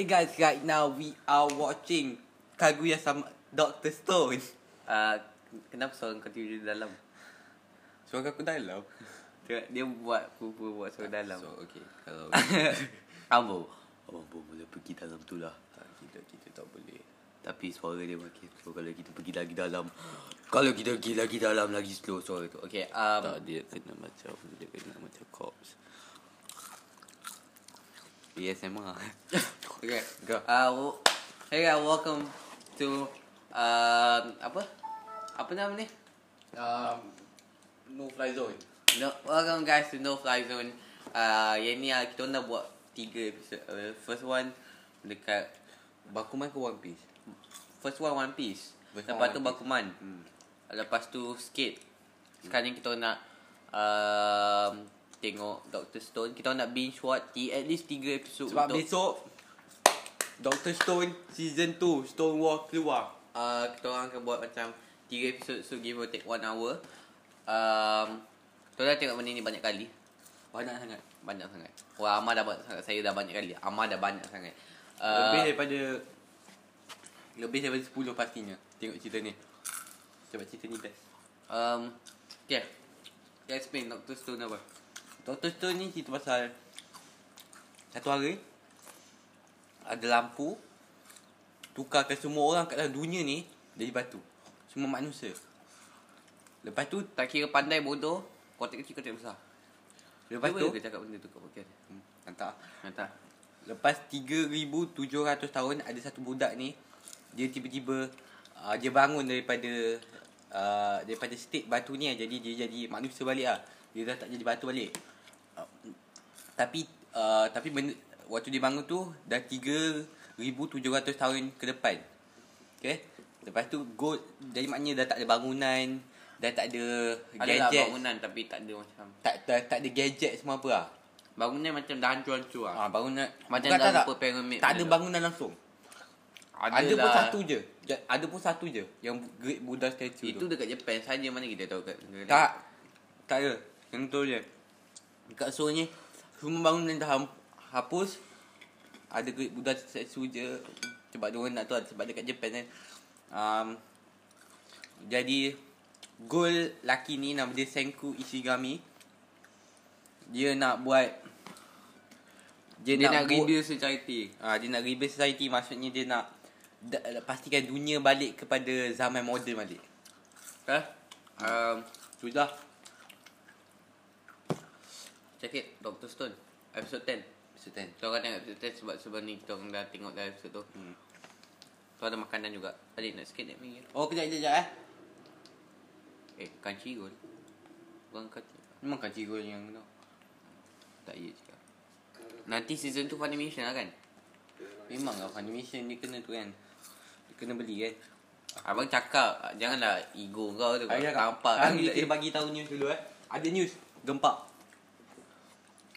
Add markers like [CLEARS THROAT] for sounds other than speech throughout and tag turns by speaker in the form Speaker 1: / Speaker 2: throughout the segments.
Speaker 1: Hey guys, right now we are watching Kaguya sama Dr. Stone.
Speaker 2: Uh, kenapa seorang kau tidur di dalam?
Speaker 1: Suara aku dalam.
Speaker 2: Dia, dia buat pupu buat suara dalam.
Speaker 1: So, okay. Kalau [LAUGHS]
Speaker 2: Ambo. Ambo boleh pergi dalam tu lah.
Speaker 1: Ah, kita kita tak boleh.
Speaker 2: Tapi suara dia makin slow kalau kita pergi lagi dalam. Kalau kita pergi lagi dalam lagi slow suara tu. Okay, um,
Speaker 1: Tak dia kena macam dia kena macam cops.
Speaker 2: ASMR. [LAUGHS]
Speaker 1: Okay, go.
Speaker 2: Uh, hey guys, welcome to um, apa? Apa nama ni?
Speaker 1: Um, no fly zone.
Speaker 2: No, welcome guys to No Fly Zone. Uh, yang ni uh, kita nak buat tiga episode. Uh, first one dekat
Speaker 1: Bakuman ke One Piece?
Speaker 2: first one One Piece.
Speaker 1: First
Speaker 2: Lepas
Speaker 1: one
Speaker 2: tu
Speaker 1: One Piece.
Speaker 2: Bakuman.
Speaker 1: Hmm.
Speaker 2: Lepas tu Skate. Sekarang ni kita nak um, tengok Doctor Stone. Kita nak binge watch di at least tiga episode
Speaker 1: Sebab
Speaker 2: untuk
Speaker 1: besok Dr. Stone season 2 Stone War keluar.
Speaker 2: uh, kita orang akan buat macam tiga episode so give or take one hour. Um, kita dah tengok benda ni banyak kali.
Speaker 1: Banyak sangat.
Speaker 2: Banyak sangat. Wah, Amar dah banyak sangat. Saya dah banyak kali. Amar dah banyak sangat.
Speaker 1: lebih
Speaker 2: Uh,
Speaker 1: daripada lebih daripada 10 pastinya tengok cerita ni. Sebab cerita ni best.
Speaker 2: um, okay. Kita explain Doctor Stone apa.
Speaker 1: Dr. Stone ni cerita pasal satu hari ada lampu tukarkan semua orang kat dalam dunia ni jadi batu. Semua manusia. Lepas tu
Speaker 2: Tak kira pandai bodoh, kotak kecil kotak besar.
Speaker 1: lepas tu
Speaker 2: ke cakap benda tu kat podcast.
Speaker 1: hmm, hantar.
Speaker 2: Hantar.
Speaker 1: Lepas 3700 tahun ada satu budak ni dia tiba-tiba uh, dia bangun daripada uh, daripada state batu ni jadi dia jadi manusia balik lah. Dia dah tak jadi batu balik. Uh, tapi uh, tapi benda, waktu dia bangun tu dah 3700 tahun ke depan. Okay? Lepas tu gold jadi maknanya dah tak ada bangunan, dah tak ada
Speaker 2: Ada lah
Speaker 1: gadget.
Speaker 2: bangunan tapi tak ada macam
Speaker 1: Tak, tak tak ada gadget semua apa lah.
Speaker 2: Bangunan macam dah hancur-hancur lah.
Speaker 1: Ah bangunan
Speaker 2: Macam
Speaker 1: bukan tak,
Speaker 2: apa pyramid
Speaker 1: Tak ada bangunan langsung. Ada, pun satu je. Ada pun satu je yang Great Buddha statue
Speaker 2: Itu
Speaker 1: tu.
Speaker 2: dekat Japan saja mana kita tahu kat
Speaker 1: Tak. Tak ada. Yang tu je. Dekat Seoul ni semua bangunan dah hapus. Ada Buddha statue je. Sebab dia orang nak tahu sebab dekat Japan kan. Um, jadi goal laki ni nama dia Senku Ishigami. Dia nak buat
Speaker 2: Dia, dia nak,
Speaker 1: buat-
Speaker 2: rebuild society.
Speaker 1: Ah, dia nak rebuild society maksudnya dia nak da- pastikan dunia balik kepada zaman moden balik.
Speaker 2: Okay? Um,
Speaker 1: Sudah.
Speaker 2: Check it Doctor Stone episode 10.
Speaker 1: Episode 10.
Speaker 2: Kita orang tengok episode 10 sebab sebelum ni kita orang dah tengok dah episode tu.
Speaker 1: Hmm.
Speaker 2: Tu ada makanan juga. Adik nak sikit nak minggir.
Speaker 1: Oh, kejap, kejap, kejap eh.
Speaker 2: Eh, kanci gol. Bukan kanci.
Speaker 1: Memang kan cikgu yang tu.
Speaker 2: Tak iya cakap. Nanti season tu Funimation lah kan?
Speaker 1: Memang lah animation dia kena tu kan. Dia kena beli kan.
Speaker 2: Abang cakap, janganlah ego kau tu.
Speaker 1: Ayah
Speaker 2: Nampak
Speaker 1: Sekarang kita
Speaker 2: kan?
Speaker 1: bagi tahu news dulu eh. Ada news gempak.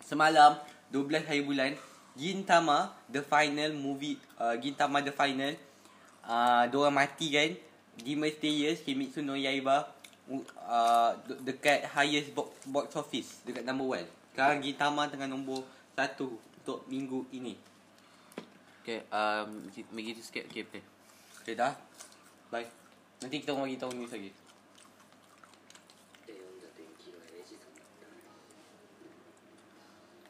Speaker 1: Semalam 12 hari bulan Gintama the final movie uh, Gintama the final uh, Diorang mati kan? Demon Slayer Kimetsu no Yaiba uh, de- Dekat highest box, box office Dekat number one. Sekarang Gintama tengah nombor satu Untuk minggu ini.
Speaker 2: Okay, um, bagi tu sikit. Okay, play.
Speaker 1: Okay dah. Bye. Nanti kita orang bagi tahu news lagi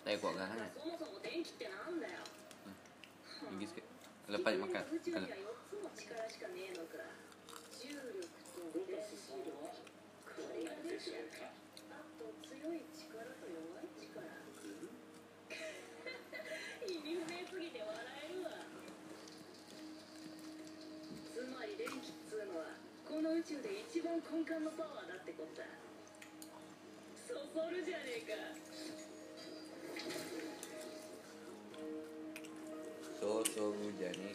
Speaker 2: Tak kuat kan?
Speaker 3: そもそも電気ってなんだよ。
Speaker 2: Bagi sikit. Lepas ni makan.
Speaker 3: 宇宙には4つの力しかねえのか。重力と電子力これがでしょあと強い力と弱い力意味不明すぎて笑えるわつまり電気っつうのはこの宇宙で一番根幹のパワーだってことだそそるじゃねえか
Speaker 1: So so hujan ni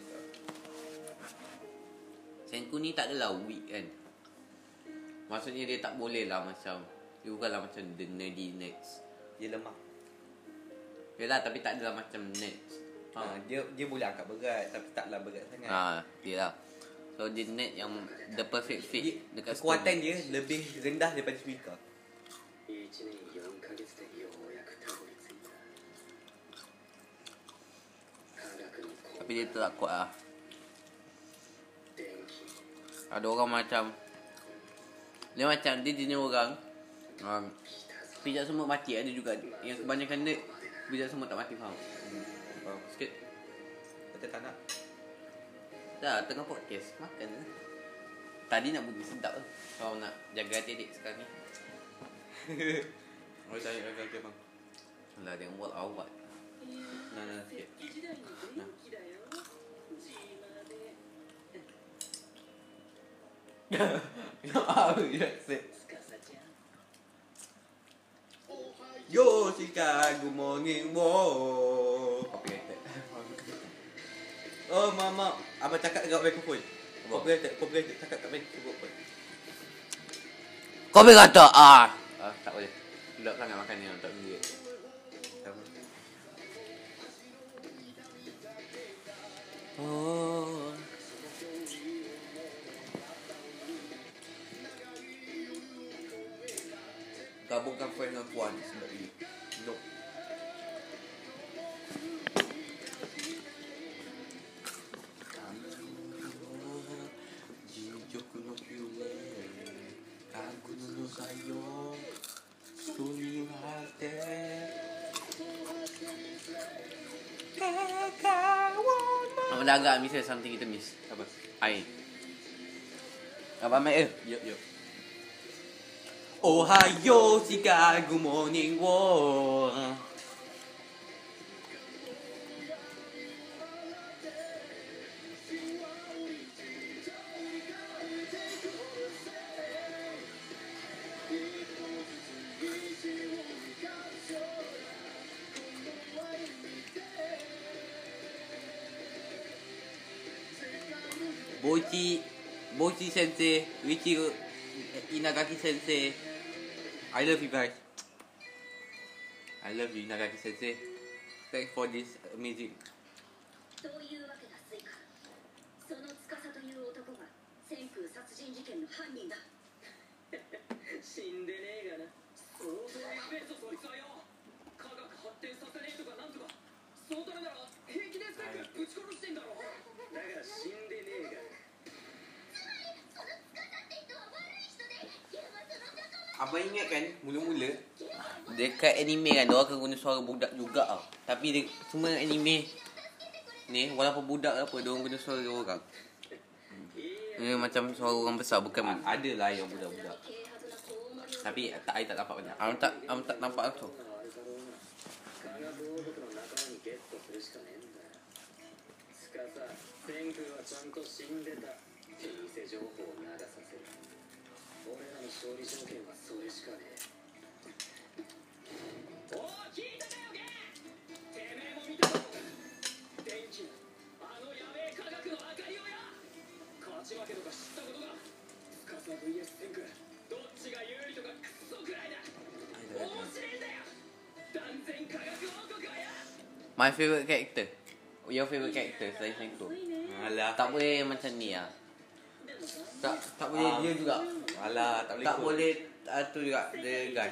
Speaker 2: Senku ni tak adalah weak kan? Maksudnya dia tak boleh lah macam Dia bukanlah macam the nerdy nerds.
Speaker 1: Dia lemah.
Speaker 2: Yelah tapi tak adalah macam nerds.
Speaker 1: Ha. dia dia boleh angkat berat Tapi taklah berat sangat.
Speaker 2: Ha, dia lah So dia net yang the perfect fit
Speaker 1: dia,
Speaker 2: dekat
Speaker 1: Kekuatan dia lebih rendah daripada speaker
Speaker 2: tapi dia tak kuat lah ada orang macam dia macam dia jenis orang um, pijak semut mati ada juga yang kebanyakan dia pijak semut tak mati faham hmm. Oh, sikit
Speaker 1: kata tak nak
Speaker 2: dah tengah podcast makan lah tadi nak bunyi sedap lah kalau nak jaga hati adik sekarang ni [LAUGHS]
Speaker 1: Boleh saya akan kira bang.
Speaker 2: Lah, dia buat awak.
Speaker 1: Nah, nah, sikit.
Speaker 3: Nah.
Speaker 1: Ah, ya, set.
Speaker 3: 司ちゃん
Speaker 1: Yo, Chicago morning walk.
Speaker 2: Copyrighted
Speaker 1: Oh, mama. Abang cakap dekat mikrofon.
Speaker 2: Apa?
Speaker 1: Copyrighted, copyrighted. Cakap kat mikrofon.
Speaker 2: Kau boleh kata ah. ah tak boleh. Sedap sangat makan ni tak boleh. Oh. Gabungkan friend dengan puan ni.
Speaker 1: No.
Speaker 2: Abang dah agak miss something kita miss.
Speaker 1: Apa?
Speaker 2: Air. Abang ambil eh.
Speaker 1: Yup, yup. おはようシカグモーニ
Speaker 2: ング
Speaker 1: ボイ
Speaker 2: チボイチ先生ウィ
Speaker 1: チ
Speaker 2: 稲垣先生。
Speaker 1: I love you guys. I love you, Inagaki sensei. Thanks for this amazing.
Speaker 3: というわけだスイカその司という男が千空殺人事件の犯人だ。[LAUGHS] 死んでねえがな。相当やべえぞそいつはよ科学発展させねえとかなんとか。そのためなら平気で千空ぶち殺してんだろ。だから死ん
Speaker 2: Abang ingat kan mula-mula dekat anime kan dia orang akan guna suara budak juga tau. Tapi dia, semua anime ni walaupun budak ke apa dia orang guna suara orang. Dia macam suara orang besar bukan
Speaker 1: Ah, Ada lah yang budak-budak.
Speaker 2: tapi tak I tak nampak banyak. Am tak am tak nampak tu.
Speaker 3: 科学王国の仲間にゲットするしかねえんだよつかさ千空はちゃんと死んでたって偽情報を流させる 俺らの勝利条件はそれしかねえおい聞いたかよゲてめえも見たぞ電気のあのやべえ科学の明かりをや勝ち負けとか知ったことがつかさ VS 千空どっちが有利とかクソくらいだ面白いんだよ断然科学王国はや
Speaker 2: My favourite character. Your favourite character selain Senko.
Speaker 1: Alah.
Speaker 2: Tak boleh macam ni ah. Tak tak boleh
Speaker 1: Ah.
Speaker 2: dia juga.
Speaker 1: Alah, tak boleh.
Speaker 2: Tak
Speaker 1: kom.
Speaker 2: boleh ah, tu juga dia gun.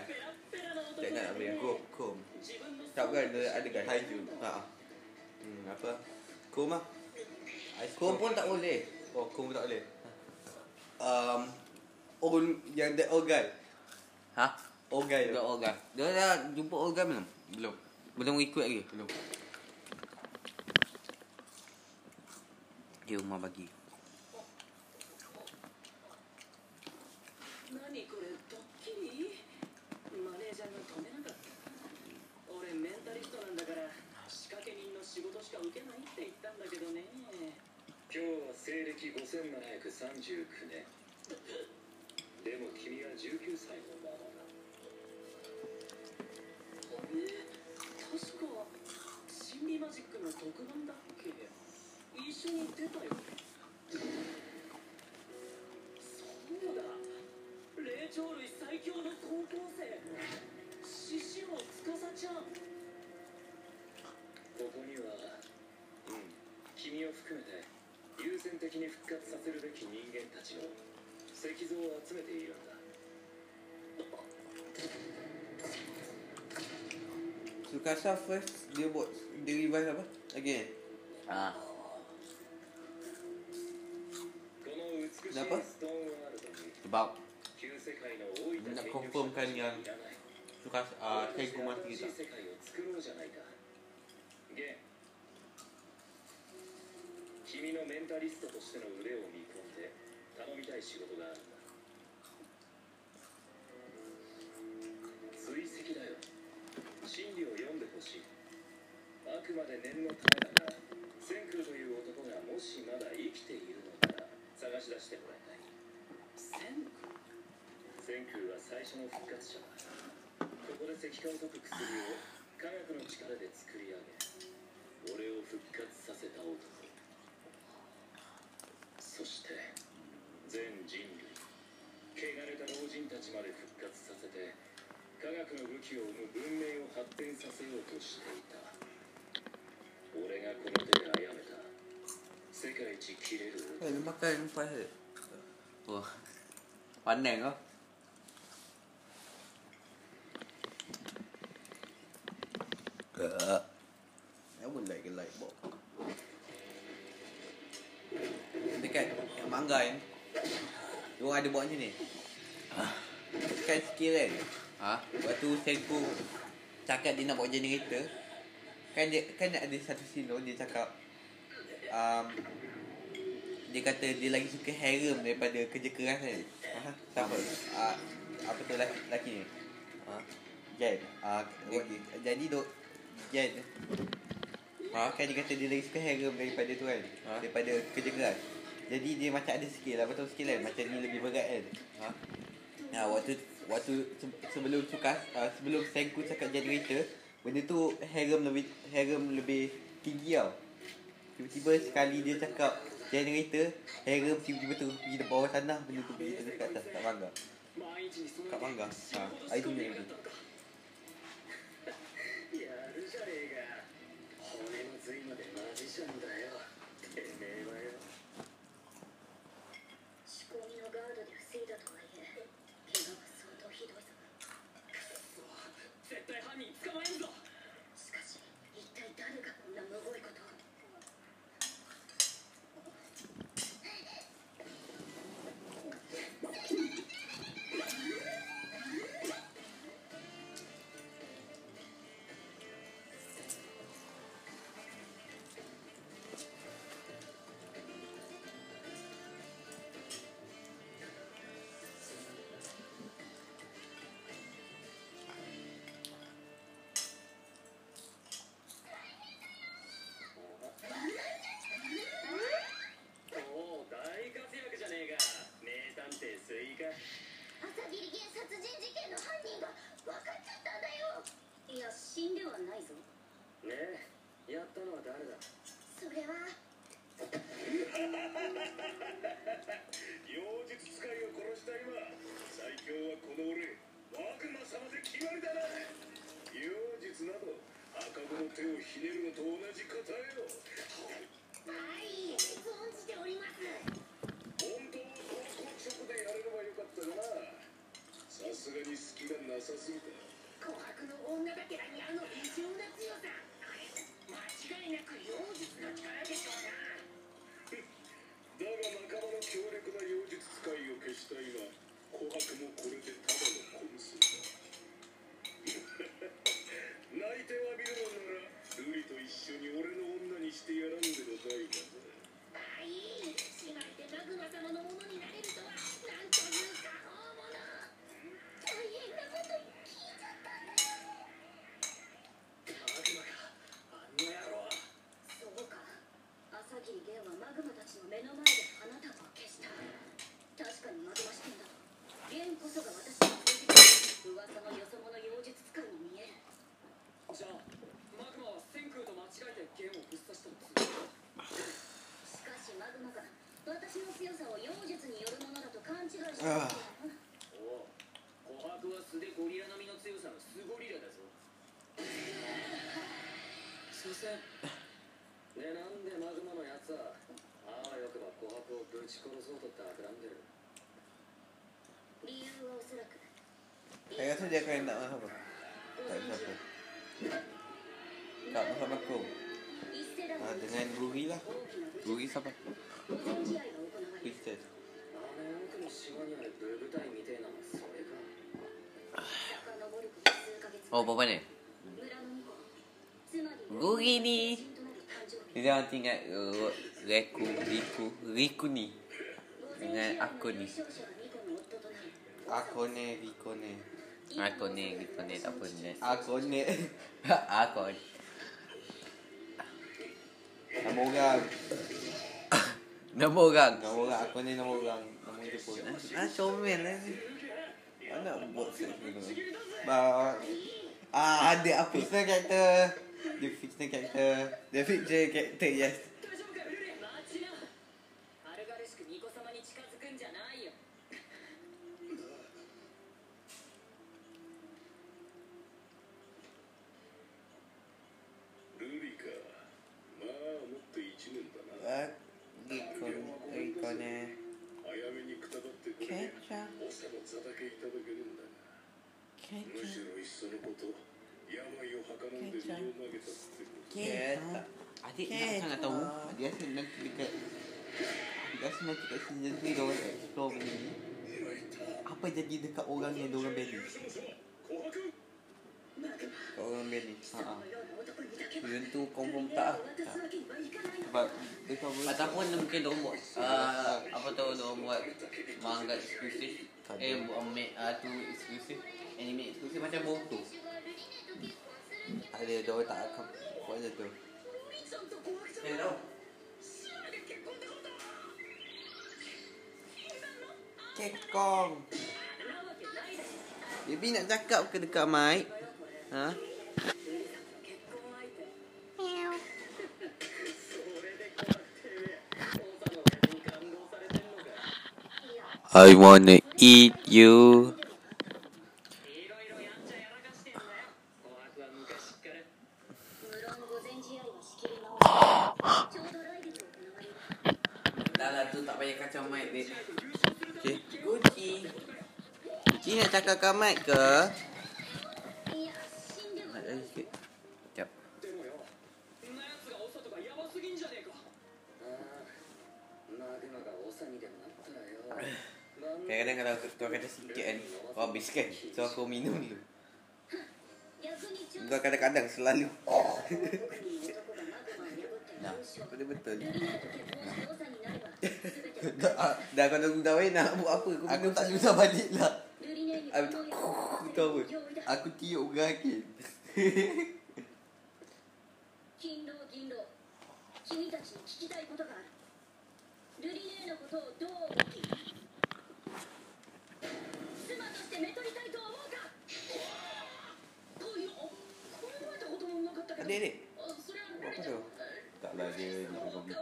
Speaker 2: Tak nak tak boleh.
Speaker 1: Kom, kom.
Speaker 2: Tak gun dia ada gun.
Speaker 1: Taiju.
Speaker 2: Ha.
Speaker 1: Hmm, apa? Kom ah. Ice
Speaker 2: Kau pun tak boleh.
Speaker 1: Oh, kom tak boleh. Um, old yang that old guy.
Speaker 2: Ha?
Speaker 1: Guy.
Speaker 2: Dia organ. Dia dah jumpa organ belum?
Speaker 1: Belum.
Speaker 2: Belum ikut lagi.
Speaker 1: Belum.
Speaker 2: Dia rumah bagi.
Speaker 3: んだけどね。今日は西暦5739年。でも君は19歳のままだ。あれ？確か心理マジックの特番だっけ？一緒に出たよね。そうだ。霊長類最強の高校生。獅子王司ちゃん。ここにはうん君を含めて優先的に復活させるべき人間たちの石像を集めているんだ
Speaker 2: su casa fue de, de Levi's again. Ah. Kenapa?
Speaker 4: Sebab nak confirmkan yang suka uh, Keiko mati tak.
Speaker 5: 君のメンタリストとしての腕を見込んで頼みたい仕事があるんだ。追跡だよ。心理を読んでほしい。あくまで念のためだが千空という男がもしまだ生きているのなら探し出してもらいたい。千空？千空は最初の復活者だ。ここで石化を解く薬を科学の力で作り上げ俺を復活させた男。そして全人類汚れた老人たちまで復活させて科学の武器を生む文明を発展させようとしていた俺がこの手で殺めた世界一切れる
Speaker 2: Eh, lepas dia. Wah. Pandai kau.
Speaker 4: Yang
Speaker 2: mangga ni. Diorang ada buat macam ni.
Speaker 4: Kan skill kan.
Speaker 2: Ha?
Speaker 4: Waktu Senku cakap dia nak buat generator. Kan dia kan ada satu tu dia cakap um, dia kata dia lagi suka harem daripada kerja keras kan.
Speaker 2: Ha?
Speaker 4: Siapa? Uh, apa tu lelaki, lelaki ni?
Speaker 2: Ha?
Speaker 4: Jan. Uh, jadi dok Jan. Ha, kan dia kata dia lagi suka harem daripada tu kan.
Speaker 2: Ha?
Speaker 4: Daripada kerja keras. Jadi dia macam ada skill lah, betul skill kan? Macam ni lebih berat kan?
Speaker 2: Ha?
Speaker 4: Ha, waktu waktu sebelum suka uh, sebelum sengku cakap generator, benda tu harem lebih harem lebih tinggi tau. Tiba-tiba sekali dia cakap generator, harem tiba-tiba tu pergi ke bawah tanah, benda tu pergi dekat atas,
Speaker 5: tak bangga.
Speaker 4: Kak bangga. Ha, I don't. dia kau nak masa apa? Tak siapa. apa.
Speaker 1: Tak masa aku.
Speaker 4: Ha, dengan Ruri lah. Ruri siapa? Kristen.
Speaker 2: Oh, apa-apa ni?
Speaker 4: Ruri ni.
Speaker 2: Dia orang tinggal uh, Reku, Riku, Riku ni.
Speaker 4: Dengan aku ni. Aku ni,
Speaker 1: Riku ni.
Speaker 2: Aku ni kita ni tak pun ni.
Speaker 1: Aku ni. [LAUGHS]
Speaker 2: Aku. ni.
Speaker 1: Nama orang.
Speaker 2: Nama orang.
Speaker 1: Nama orang aku ni nama orang. Nama dia pun.
Speaker 2: Ah, ah comel lah ni. Mana buat
Speaker 1: sebab Ah ada apa sebenarnya karakter? Dia fix karakter. Dia fix karakter yes.
Speaker 2: Ataupun mungkin dia buat uh, apa tahu dia buat manga eksklusif. Eh buat anime uh, tu eksklusif. Anime eksklusif macam Boruto.
Speaker 1: Ada dia tak akan buat tu.
Speaker 2: Eh,
Speaker 3: Hello.
Speaker 1: Kekong. Bibi nak cakap ke dekat mic? Ha?
Speaker 3: Huh?
Speaker 1: I wanna eat you. Okay.
Speaker 2: Uci.
Speaker 1: Uci nak cakap kat mic ke? Kadang-kadang kalau kau kata sikit kan Kau habiskan So aku minum dulu
Speaker 4: 逆にちょっ
Speaker 1: Kau kadang-kadang selalu
Speaker 4: と[LAUGHS] 男がマグマを破って優
Speaker 1: Nah
Speaker 4: 勝
Speaker 1: betul-betul
Speaker 4: ルリナと結婚して長になれば全て
Speaker 1: dah, ah, dah kau dah dah weh nak buat apa Aku, aku tak susah balik lah
Speaker 4: ルリネに
Speaker 1: Aku
Speaker 4: この
Speaker 1: tahu
Speaker 4: 用意だ
Speaker 1: Aku tiup gerakin
Speaker 4: 勤労銀労君たちに聞きたいことがあるルリネーのことをどう思き 妻としてめとりたいと思うか？
Speaker 3: というこれまでたこともなかったけど。
Speaker 1: ね
Speaker 3: ねそれはルリちゃん Tak lah dia di rumah kita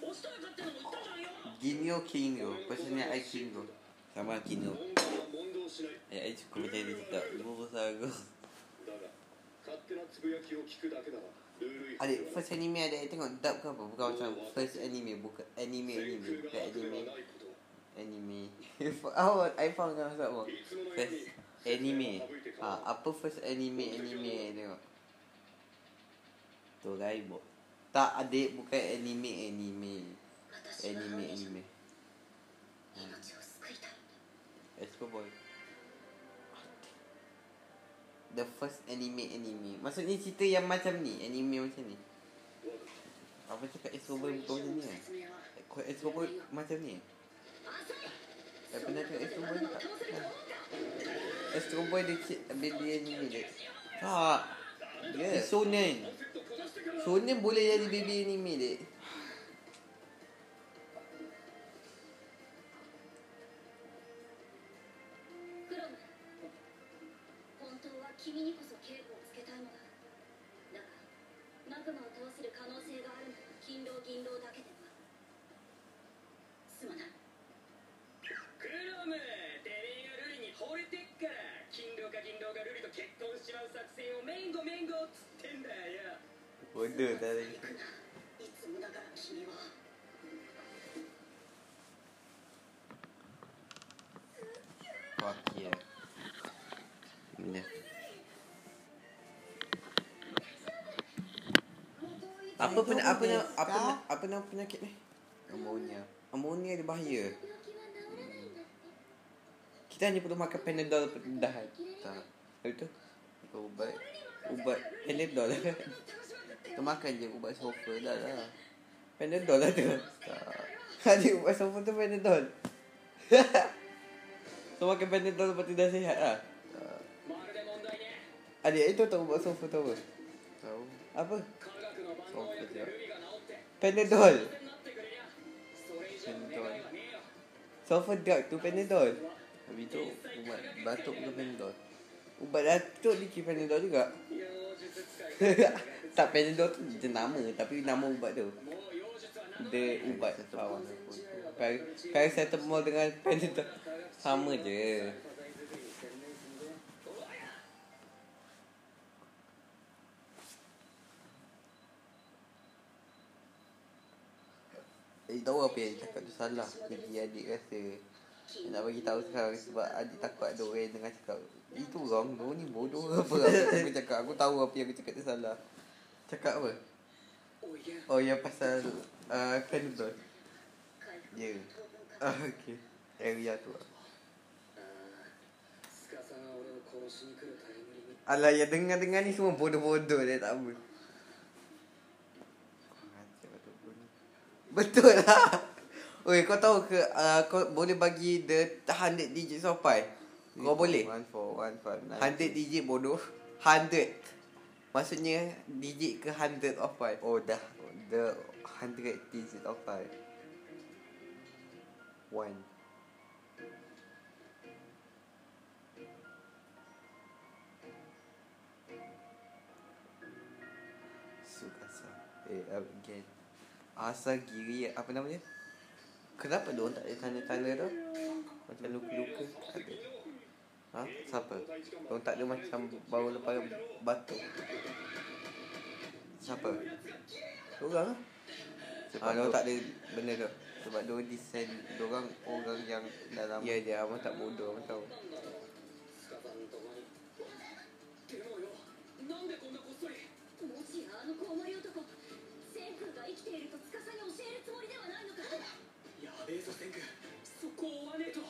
Speaker 3: おっとやかってのも言ったじゃんよ。
Speaker 1: Ginyo Kingo. Pasal ni I Kingo. Sama Kingo. Eh, I cukup macam ni cakap.
Speaker 5: Bobo Sago.
Speaker 1: Adik, first anime ada yang tengok dub ke apa? Bukan macam first anime, bukan anime anime. Bukan anime. Anime. [LAUGHS] Oh, I found kan
Speaker 5: masak.
Speaker 1: First anime. Ha, apa first anime anime yang tengok? Tu, guys. Tak, adik. Bukan anime anime. Anime, anime. Esco boy. The first anime anime. Maksudnya cerita yang macam ni Anime macam ni. Apa cakap Astro Boy bukan macam ni kan? Astro Boy macam ni Eh? eh? eh pernah cakap Astro Boy tak Astro Boy dia cik Ambil dia ni ni dia. Tak. Dia yeah. Sonen Sonen boleh jadi baby anime dia Bodoh tak
Speaker 2: tadi. Apa punya apa punya apa punya apa punya penyakit ni?
Speaker 1: Amonia.
Speaker 2: Amonia dia bahaya. Kita hanya perlu makan Panadol pendahan.
Speaker 1: Tak.
Speaker 2: Itu.
Speaker 1: Kau ubat
Speaker 2: ubat panadol [LAUGHS]
Speaker 1: lah kan makan je ubat sofa dah lah
Speaker 2: panadol lah tu
Speaker 1: tak
Speaker 2: ubat sofa tu panadol [LAUGHS] so makan panadol lepas tu dah sihat lah Adik itu tahu buat sofa tu apa?
Speaker 1: Tahu.
Speaker 2: Apa?
Speaker 5: Sofa je.
Speaker 2: Panadol.
Speaker 5: Panadol.
Speaker 2: Sofa drug tu Panadol.
Speaker 1: Habis tu ubat batuk tu Panadol.
Speaker 2: Ubat Datuk ni Kim Panadol juga. [LAUGHS] tak Panadol tu je nama tapi nama ubat tu. Dia ubat
Speaker 1: satu
Speaker 2: awal Kali saya temu dengan Panadol sama je.
Speaker 1: Eh, tahu apa yang cakap tu salah. Pergi adik rasa. Okay. Nak bagi tahu sekarang sebab adik takut ada orang dengar cakap itu orang tu ni bodoh apa aku cakap aku tahu apa yang aku cakap tu salah. Cakap apa?
Speaker 5: Oh ya.
Speaker 1: Oh ya pasal uh,
Speaker 4: Kanban.
Speaker 1: Ya. Yeah. okay Area
Speaker 5: ya tu.
Speaker 2: Alah ya dengar-dengar ni semua bodoh-bodoh dia tak apa. Betul lah. Oi, kau tahu ke uh, kau boleh bagi the 100 digit of pi? Kau boleh?
Speaker 1: 1 4 1 5
Speaker 2: 100 digit bodoh. 100. Maksudnya digit ke 100 of pi.
Speaker 1: Oh dah the 100 digit of 5. 1 Sukasa. Eh again.
Speaker 2: Asal giri apa namanya? Kenapa dia orang tak ada tanda-tanda tu? Macam luka-luka. Tak ada. Ha? Siapa? Dia tak ada macam baru lepas batuk. Siapa? Orang lah.
Speaker 1: Sebab
Speaker 2: Ah, dia
Speaker 1: tu-
Speaker 2: tak ada benda tu.
Speaker 1: Sebab dia desain dia orang orang yang dalam
Speaker 2: Ya dia abang tak bodoh abang tahu.
Speaker 5: ベースそこを追わねえと。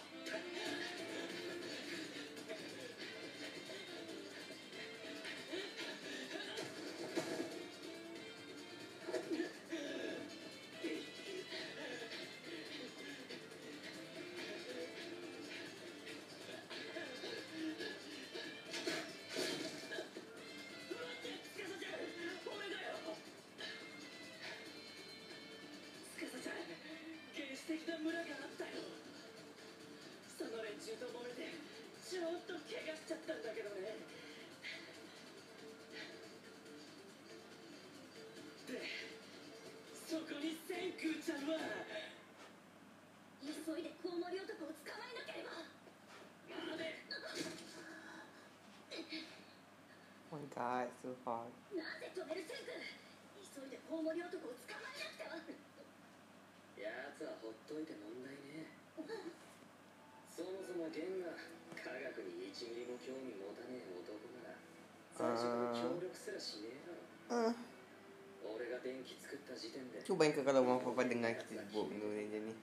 Speaker 2: Oh my god, so hard.
Speaker 4: なぜ止める千空急いでコウモリ男を捕まえなくては
Speaker 5: やつはほっといて問題ねそもそもゲンが科学に1ミリも興味持たねえ男なら最初から協力すらしねえだろ
Speaker 2: Ah.
Speaker 5: 俺が電気作った時点で
Speaker 2: Cuba bayangkan kalau mak papa dengar kita sebut benda macam ni.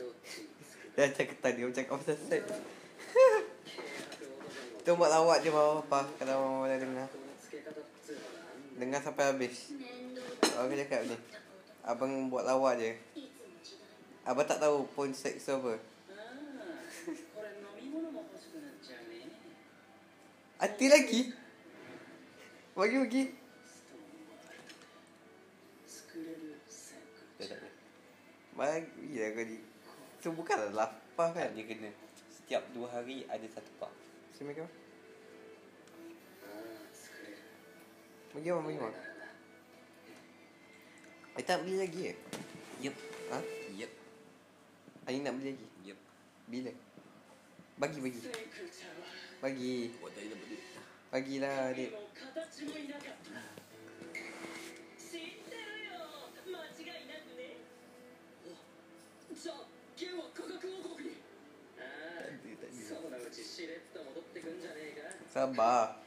Speaker 5: ど[LAUGHS] っちに作る
Speaker 2: Dia cakap tadi, dia cakap pasal sex.
Speaker 5: 軽薄男の
Speaker 2: Kita buat lawak je mak papa kalau mak papa dah dengar. Dengar sampai habis. Orang cakap ni. Abang buat lawa je. Abang tak tahu pun sex tu apa.
Speaker 5: Ah,
Speaker 2: Hati lagi? Bagi bagi. Bagi lah kau ni. Tu bukanlah lapar kan?
Speaker 1: Dia kena setiap dua hari ada satu pak.
Speaker 2: Assalamualaikum.
Speaker 5: Pergi apa pergi
Speaker 2: mak? Tak beli lagi eh? ke?
Speaker 1: Yep
Speaker 2: Ha?
Speaker 1: Yep
Speaker 2: Ani nak beli lagi?
Speaker 1: Yep
Speaker 2: Bila? Bagi bagi Bagi Bagi
Speaker 5: lah
Speaker 2: adik Sabar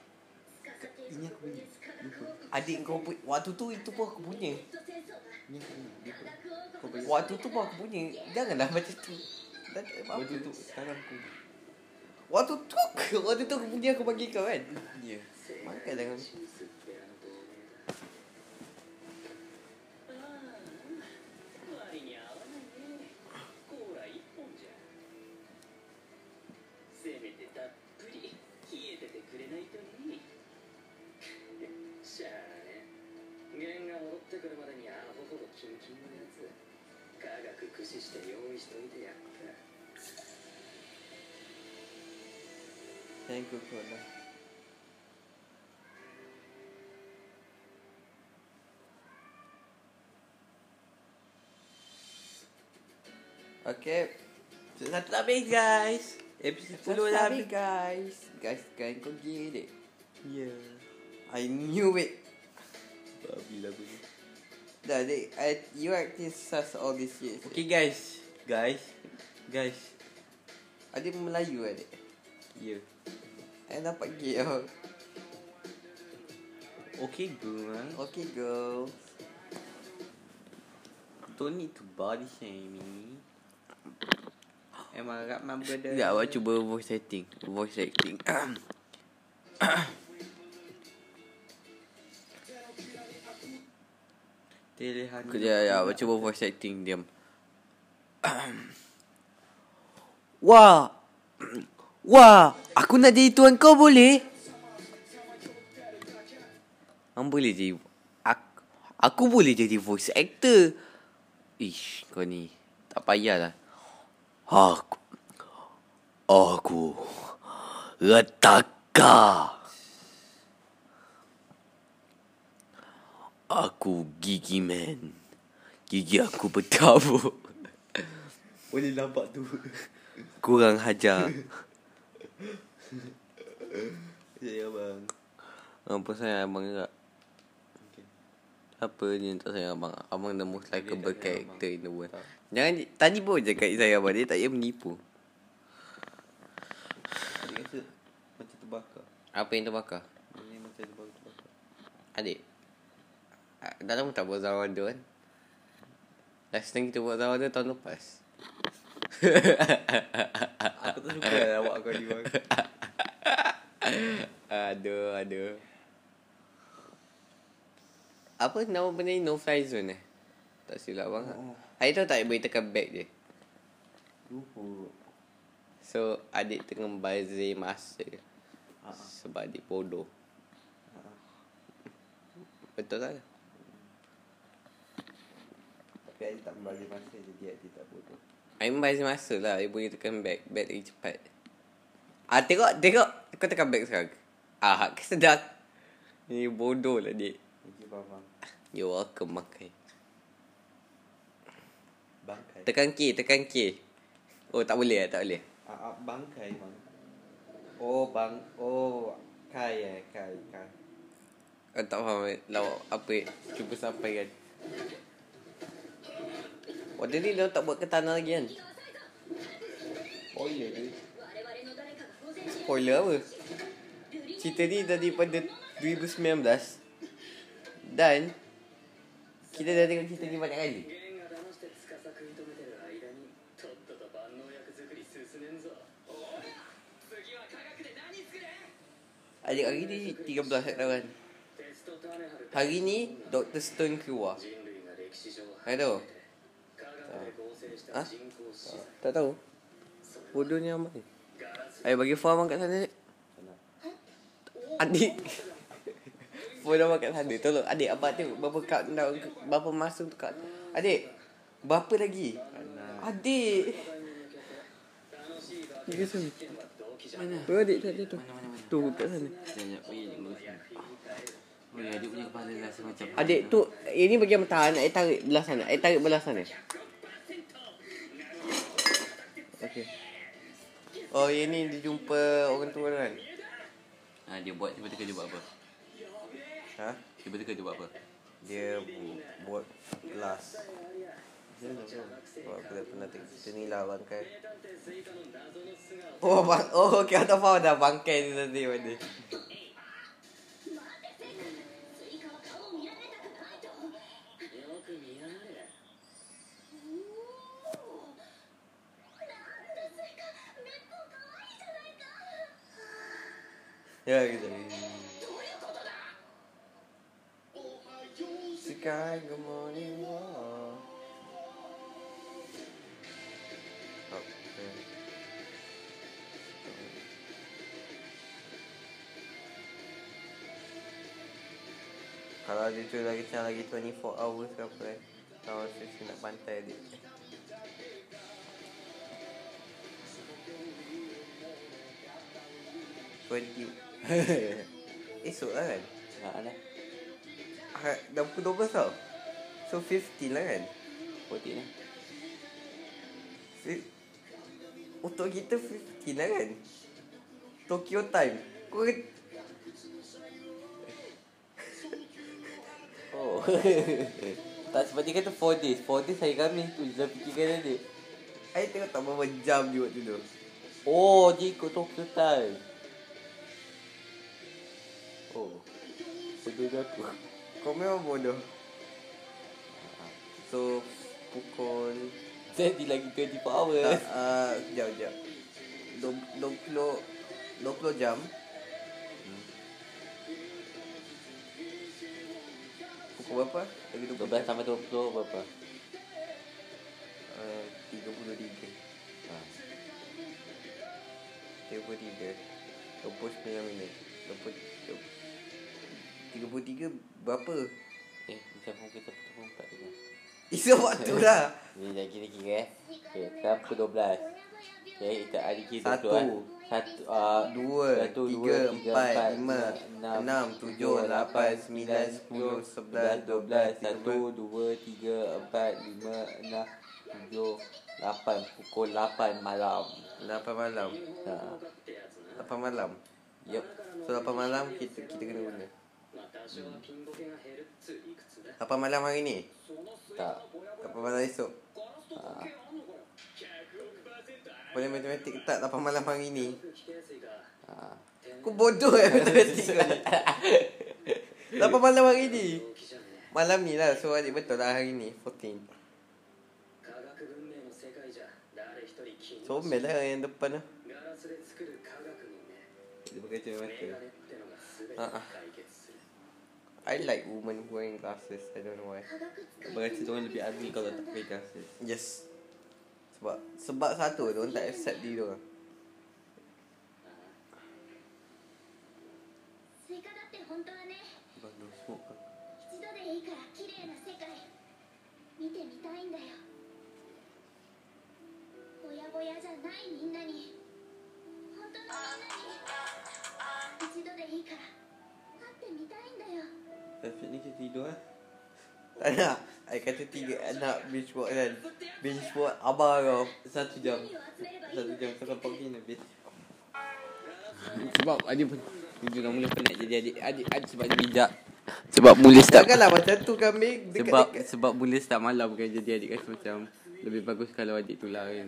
Speaker 2: Ini aku beli Adik kau pu- waktu tu itu pun aku punya. Waktu tu pun aku punya. Janganlah [LAUGHS] macam tu. Apa-apa.
Speaker 1: Waktu tu sekarang aku.
Speaker 2: Waktu tu waktu tu aku punya aku bagi kau kan.
Speaker 1: Ya.
Speaker 2: Makan jangan.
Speaker 5: して用意しといてやった
Speaker 2: Thank you for that. Okay.
Speaker 1: Satu dah habis guys. Episode 10 dah habis.
Speaker 2: guys. Guys, kan kau get it.
Speaker 1: Ya.
Speaker 2: I knew it.
Speaker 1: Babi lah bunyi.
Speaker 2: Dah, they, I, you actually sus all this shit.
Speaker 1: Okay guys. Guys. Guys.
Speaker 2: Adik Melayu adik.
Speaker 1: Ya.
Speaker 2: I dapat get oh.
Speaker 1: Okay girl.
Speaker 2: Okay, girls.
Speaker 1: Don't need to body shame me. Emang agak mampu ada.
Speaker 2: Sekejap, awak cuba voice acting. Voice acting. [CLEARS THROAT]
Speaker 1: Pilihan.
Speaker 2: Kejap, ya, awak cuba voice acting. Diam. [CLEARS THROAT] Wah. [CLEARS THROAT] Wah, aku nak jadi tuan kau boleh? Ang boleh jadi aku, aku boleh jadi voice actor. Ish, kau ni tak payahlah. Aku Aku Retaka Aku gigi man Gigi aku bertabuk
Speaker 1: Boleh nampak tu.
Speaker 2: Kurang hajar
Speaker 1: Ya bang.
Speaker 2: Apa sayang abang juga
Speaker 1: Okay.
Speaker 2: Apa dia tak sayang abang Abang the most
Speaker 1: sayang
Speaker 2: character
Speaker 1: abang.
Speaker 2: in the world
Speaker 1: Tak.
Speaker 2: Jangan Tadi pun cakap sayang abang Dia tak payah menipu
Speaker 1: Adik rasa macam terbakar.
Speaker 2: Apa yang terbakar
Speaker 1: Ini macam terbakar. terbakar.
Speaker 2: Adik Dah lama tak buat zaman tu kan Last time kita buat zaman tu tahun lepas [LAUGHS]
Speaker 1: Aku tak suka lah awak kau ni bang. [LAUGHS]
Speaker 2: Aduh aduh Apa nama benda ni No Fly Zone eh Tak silap bang
Speaker 1: Oh.
Speaker 2: Hari tu tak boleh tekan back je
Speaker 1: Lupa.
Speaker 2: So adik tengah bazir masa
Speaker 1: Ha.
Speaker 2: Sebab adik bodoh
Speaker 1: Ha.
Speaker 2: Betul tak?
Speaker 1: Tapi adik tak membalik masa jadi adik tak bodoh.
Speaker 2: I membazir masa lah Dia boleh tekan back Back lagi cepat Ah tengok Tengok Kau tekan back sekarang Ah [LAUGHS] kesedap Ni bodoh lah dik
Speaker 1: Okey bang bang.
Speaker 2: You're welcome makai
Speaker 1: Bangkai.
Speaker 2: Tekan K Tekan K Oh tak boleh eh Tak boleh
Speaker 1: Ah, ah, bangkai bang. Oh bang. Oh kai eh kai kai.
Speaker 2: Kau tak faham eh, lawak apa eh, Cuba sampaikan Oh, dia ni dia tak buat ketana lagi kan?
Speaker 1: Spoiler tu.
Speaker 2: Spoiler apa? Cerita ni daripada 2019. Dan... Kita dah tengok cerita ni banyak kali. Adik hari ni 13
Speaker 5: tahun.
Speaker 2: Hari ni Dr. Stone keluar. Ada tahu
Speaker 5: ha? ha?
Speaker 2: Tak tahu. Bodohnya amat ni? Ayah bagi form kat sana Adik. Phone amat kat sana. Tolong adik. Abad tu Berapa kak nak Berapa masa untuk kak Adik Berapa lagi? Adik. Adik kat sana
Speaker 1: Mana?
Speaker 2: Oh adik tak ada tu Tu kat sana.
Speaker 1: Adik punya kepala rasa macam
Speaker 2: Adik tu eh, Ini bagi yang tahan. Adik tarik belah sana. Adik tarik belah sana. Okey. Oh, yang ni dia jumpa orang tua kan?
Speaker 1: Ha, dia buat tiba-tiba kerja buat apa?
Speaker 2: Ha?
Speaker 1: Tiba-tiba kerja buat apa?
Speaker 2: Dia bu- buat kelas. Oh, kita pernah tengok. Kita ni lah bangkai. Oh, bang oh, okay. tak faham dah bangkai ni nanti.
Speaker 4: yeah, he's like.
Speaker 2: Sky, good morning, wall. Oh, okay. Kalau dia tu lagi siang lagi 24 hours ke apa eh Kalau sesi nak pantai dia Twenty [LAUGHS] Esok lah kan?
Speaker 1: Ha lah.
Speaker 2: Ha, dah pukul 12 tau. So 50 lah kan?
Speaker 1: Potik lah.
Speaker 2: Si- Untuk kita 50 lah kan? Tokyo time. Kau [LAUGHS]
Speaker 1: Oh. [LAUGHS] tak seperti kata 4 days. 4 days hari Khamis tu je fikirkan tadi.
Speaker 2: I tengok tak berapa jam je waktu tu.
Speaker 1: Oh, dia ikut Tokyo time. Bodoh dah aku.
Speaker 2: Kau memang bodoh. So pukul
Speaker 1: Jadi lagi 24
Speaker 2: tak,
Speaker 1: hours.
Speaker 2: uh, Sekejap, sekejap 20 20 jam Pukul berapa? Lagi 20
Speaker 1: 12 sampai 20 berapa?
Speaker 2: uh, 33
Speaker 1: Ha.
Speaker 2: 33 29 minit 20, 33 berapa?
Speaker 1: Eh, macam pukul 1.4 juga.
Speaker 2: Isu waktu lah [LAUGHS]
Speaker 1: Ni dah kira-kira eh. Okay, sekarang pukul 12. Okay, kita ada kira
Speaker 2: Satu.
Speaker 1: tu eh. Satu, uh,
Speaker 2: Dua,
Speaker 1: satu,
Speaker 2: tiga,
Speaker 1: dua,
Speaker 2: empat, lima, enam, tujuh, lapan, sembilan, sepuluh, sebelas, dua belas,
Speaker 1: Satu, dua, tiga, empat, lima, enam, tujuh, lapan. Pukul lapan malam.
Speaker 2: 8 malam
Speaker 1: Ha.
Speaker 2: 8 malam
Speaker 1: Yup.
Speaker 2: So 8 malam kita kita kena guna apa malam hari ni?
Speaker 1: Tak.
Speaker 2: Apa malam esok?
Speaker 5: Ha.
Speaker 2: Boleh matematik ke tak apa malam hari ni?
Speaker 5: Ah.
Speaker 1: Ha.
Speaker 2: Aku bodoh eh matematik [LAUGHS] kau ni. Apa malam hari ni? Malam ni lah. So adik betul lah hari ni. 14.
Speaker 5: So
Speaker 2: meh lah yang depan lah. Dia berkata
Speaker 5: macam ah, mana? Ha.
Speaker 2: I like women wearing glasses I don't know why
Speaker 4: 科学使い
Speaker 1: Berasa diorang lebih ugly kalau tak pakai glasses.
Speaker 2: Yes Sebab Sebab satu Diorang tak accept diri
Speaker 1: no smoke.
Speaker 4: 一度でいいから綺麗な世界見てみたいんだよぼやぼやじゃないみんなに本当のみんなに一度でいいから会 ってみたいんだよ
Speaker 1: Taufik ni kita tidur lah.
Speaker 2: Tak nak I kata tiga anak binge watch kan Binge watch abah kau
Speaker 1: Satu jam.
Speaker 4: 何を集めればいい
Speaker 1: Satu
Speaker 4: の
Speaker 1: jam sampai pagi ni habis. Sebab adik pun Tujuh dah mula penat jadi adik Adik, adik sebab dia bijak Sebab mula start
Speaker 2: Takkanlah macam tu kami
Speaker 1: Sebab
Speaker 2: dekat-dekat
Speaker 1: sebab mula start malam kan Jadi adik rasa macam Lebih bagus kalau adik tu lah kan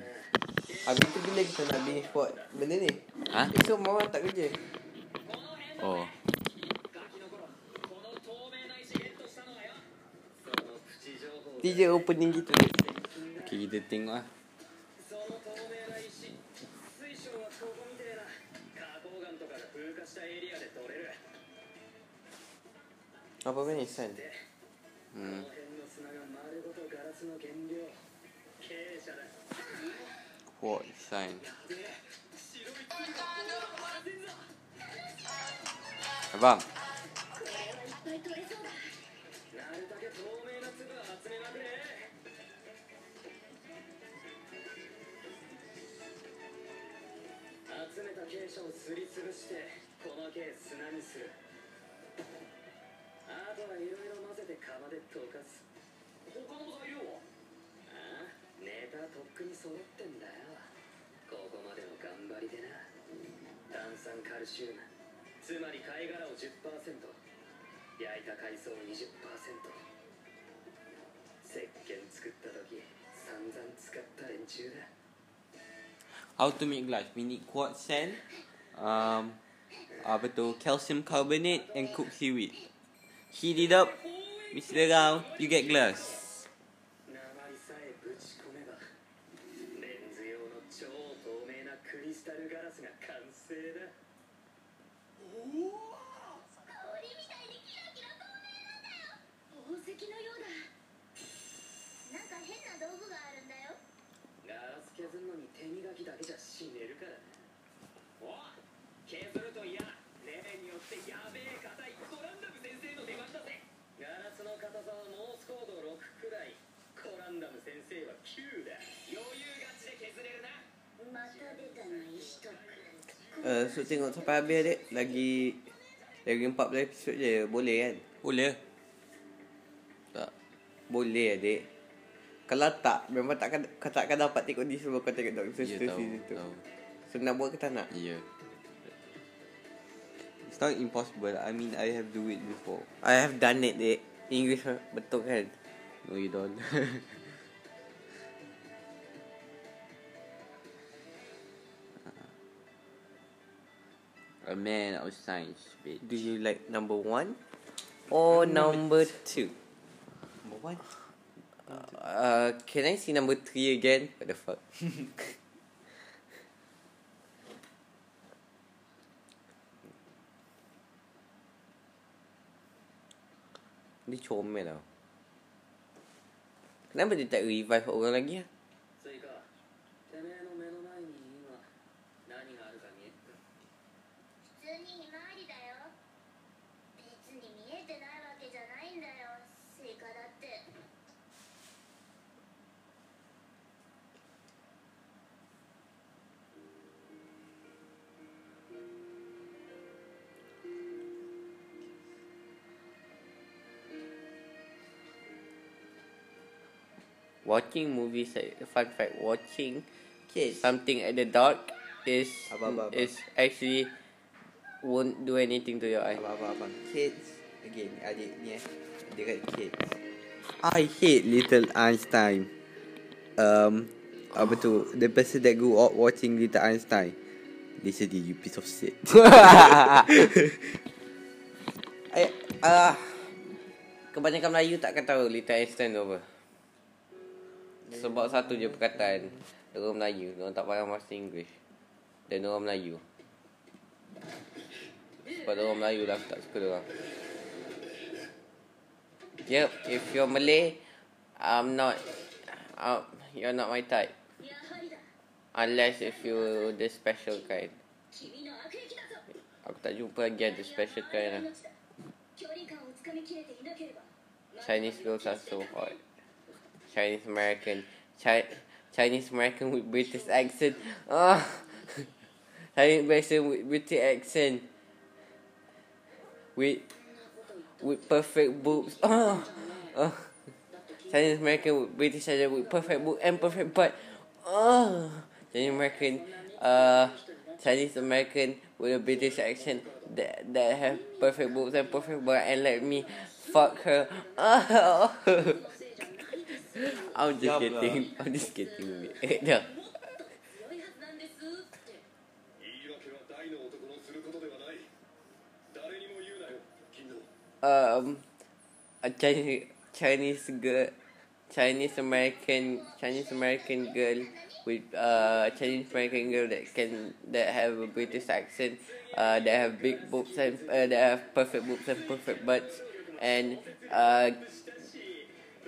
Speaker 2: Habis tu bila kita nak binge watch benda ni
Speaker 1: Ha?
Speaker 2: Esok mama tak kerja
Speaker 1: Oh
Speaker 5: たエリアで取れる
Speaker 2: Apa ni San?
Speaker 5: で、こ
Speaker 1: Hmm
Speaker 5: の辺の砂が丸ごとガラスの原料傾斜だ
Speaker 1: Quartz sign
Speaker 5: で白い粒がまだ全然
Speaker 1: Abang
Speaker 5: 集めた傾斜をすりつぶして細けえ砂にする。あとはいろいろ混ぜて釜で溶かす。他の材料はああネタとっくに揃ってんだよ。ここまでの頑張りでな。炭酸カルシウム。つまり貝殻を10%焼いた海藻20% 石鹸作った時 中だ
Speaker 1: How to make glass? We need quartz sand, um, apa tu, calcium carbonate and cooked seaweed. Heat it up, mix it around, you get glass.
Speaker 2: Uh, so tengok sampai habis dek Lagi Lagi 14 episod je Boleh kan
Speaker 1: Boleh?
Speaker 2: Tak Boleh adik Kalau tak Memang takkan takkan dapat tengok ni Sebelum kau tengok Doctor
Speaker 1: Ya,
Speaker 2: Strange
Speaker 1: tahu,
Speaker 2: tu
Speaker 1: tahu.
Speaker 2: So nak buat ke tak nak
Speaker 1: Yeah. It's not impossible. I mean, I have do it before.
Speaker 2: I have done it dek English betul kan
Speaker 1: No, you don't. [LAUGHS] A man of science, bitch.
Speaker 2: Do you like number one Or number two?
Speaker 1: Number one?
Speaker 2: uh, Can I see number three again? What the fuck? [LAUGHS] Dia comel tau. Kenapa dia tak revive orang lagi lah Watching movies, like, fun fact, watching
Speaker 1: Kids.
Speaker 2: something at the dark is
Speaker 1: Abang, abang, abang.
Speaker 2: is actually won't do anything to your eye.
Speaker 1: Abang, abang, abang. Kids. Again, adik ni eh. Dia kata kids. I hate Little Einstein. Um, apa tu? The person that grew up watching Little Einstein. Listen to you piece of shit. [LAUGHS]
Speaker 2: Eh, ah, kebanyakan Melayu takkan tahu Little Einstein tu apa. Sebab satu je perkataan. Orang Melayu. Orang tak faham bahasa Inggeris Dan orang Melayu. Sebab orang Melayu lah. Aku tak suka orang. Yep If you're Malay I'm not I'm, You're not my type. Unless if you The special kind. Aku tak jumpa lagi ada special kind lah. Chinese girls are so hot. Chinese American. Chi- Chinese American with British accent. [LAUGHS] Ah, Chinese American with British accent. With with perfect boobs. [LAUGHS] Ah, ah. Chinese American with British accent with perfect boob and perfect butt. Ah, Chinese American. Uh, Chinese American with a British accent that that have perfect boobs and perfect butt and let me fuck her. Ah. [LAUGHS] [LAUGHS] I'm just
Speaker 1: yeah,
Speaker 2: kidding. Bro. [LAUGHS] I'm just kidding.
Speaker 5: no. [LAUGHS]
Speaker 2: um, a Chinese Chinese girl, Chinese American Chinese American girl with uh Chinese American girl that can that have a British accent, uh, that have big boobs and uh, that have perfect boobs and perfect butts, and uh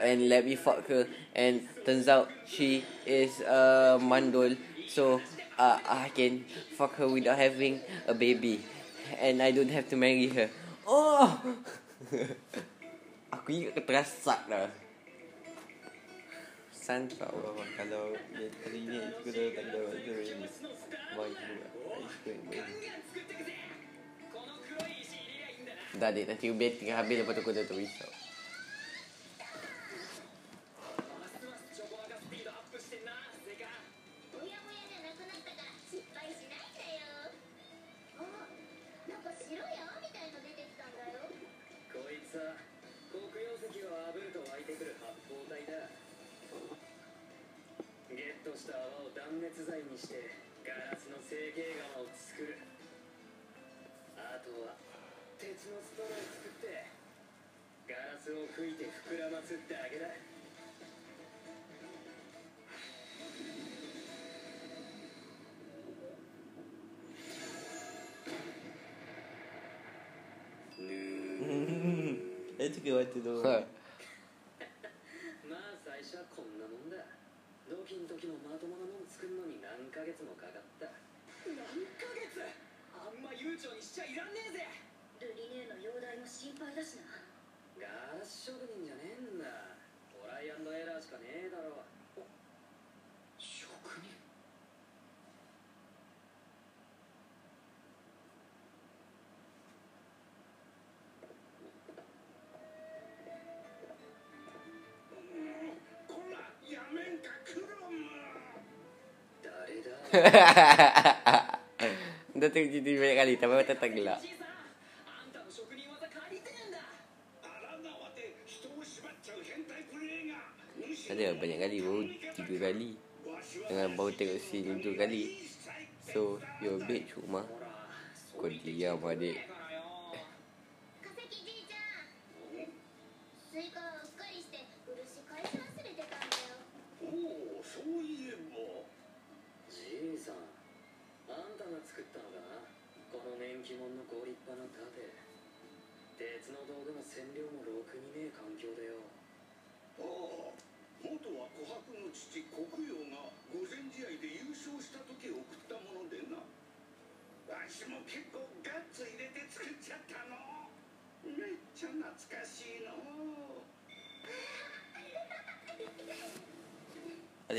Speaker 2: and let me fuck her and turns out she is a mandol so uh, I can fuck her without having a baby and I don't have to marry her. Oh! [LAUGHS] Aku ingat aku terasak dah. Sunflower
Speaker 1: kalau dia teringat aku dah tak ada waktu ini.
Speaker 5: Why do
Speaker 2: Dah dek, nanti ubat tinggal habis lepas tu aku dah
Speaker 5: terisak. し
Speaker 4: た泡
Speaker 5: を断熱材にしてガラスの成形釜を作るあとは鉄のストローを作ってガラスを吹いて膨らますだけだ
Speaker 2: ええ時は
Speaker 1: や
Speaker 5: ってどう、はい。土器の時もまともなもん作るのに何ヶ月もかかった。何ヶ月？あんま悠長にしちゃいらんねえぜ。
Speaker 4: ルリネーの容体も心配だしな。
Speaker 5: ガラス職人じゃねえんだ。トライアンドエラーしかねえだろ
Speaker 2: Dah terjadi TV banyak kali Tapi tak
Speaker 6: tak gelap
Speaker 2: ada banyak kali Baru tiga kali. Dengan baru tengok scene tu kali. So You're bitch
Speaker 5: rumah
Speaker 2: Kau diam adik.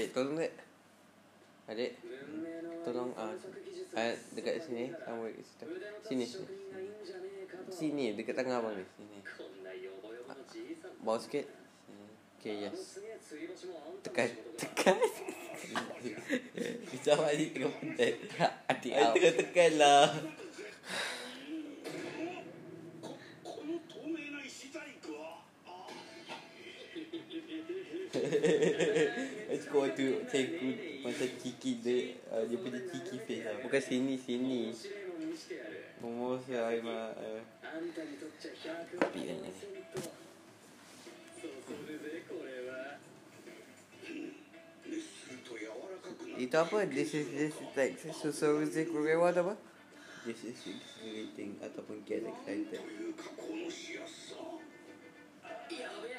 Speaker 2: Adik tolong dek. Adik. Tolong ah.
Speaker 5: Uh,
Speaker 2: ah uh, dekat sini, kamu dekat situ. Sini sini. Sini dekat tengah abang ni, sini.
Speaker 5: Ah, uh,
Speaker 2: bawa sikit. Okay, yes. Tekan, tekan. Bisa mari tengah pentet. Adik Adik Tengah tekan lah. Hehehehe [LAUGHS] want saya macam kiki dia uh, dia punya kiki face lah. Bukan sini sini.
Speaker 6: Bomos ya ima. Eh. Api kan ni.
Speaker 2: Itu apa? This is this is like so so is it apa? This is exciting ataupun get excited.
Speaker 5: Ya, ya.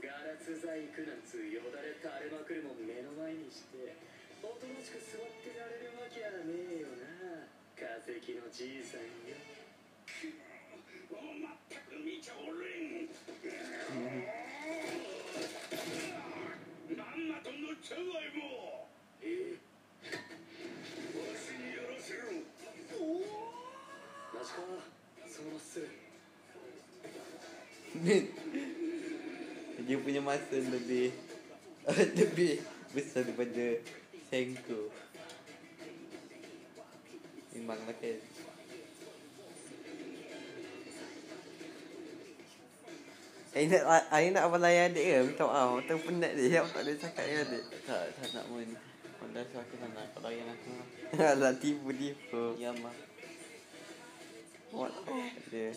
Speaker 5: ガラス細工なんつうよだれ垂れまくるもん目の前にしておとなしく座ってられるわけはねえよな。化石のじいさんよ。
Speaker 6: もう全く見ちゃおれん。まんまと乗っちゃうわいも。う
Speaker 5: え
Speaker 6: わしにやらせろ。
Speaker 5: マジか。そのまっすぐ
Speaker 2: Dia punya masa lebih [LAUGHS] lebih besar daripada Senko. Memanglah kan. Saya nak saya nak apa layan adik ke? Minta maaf. Aku penat dia. Aku tak boleh cakap dengan adik. Tak, tak nak pun. Pada saya aku tak nak kau layan aku. [LAUGHS] Alah tipu-tipu. Ya mah. What? Dia.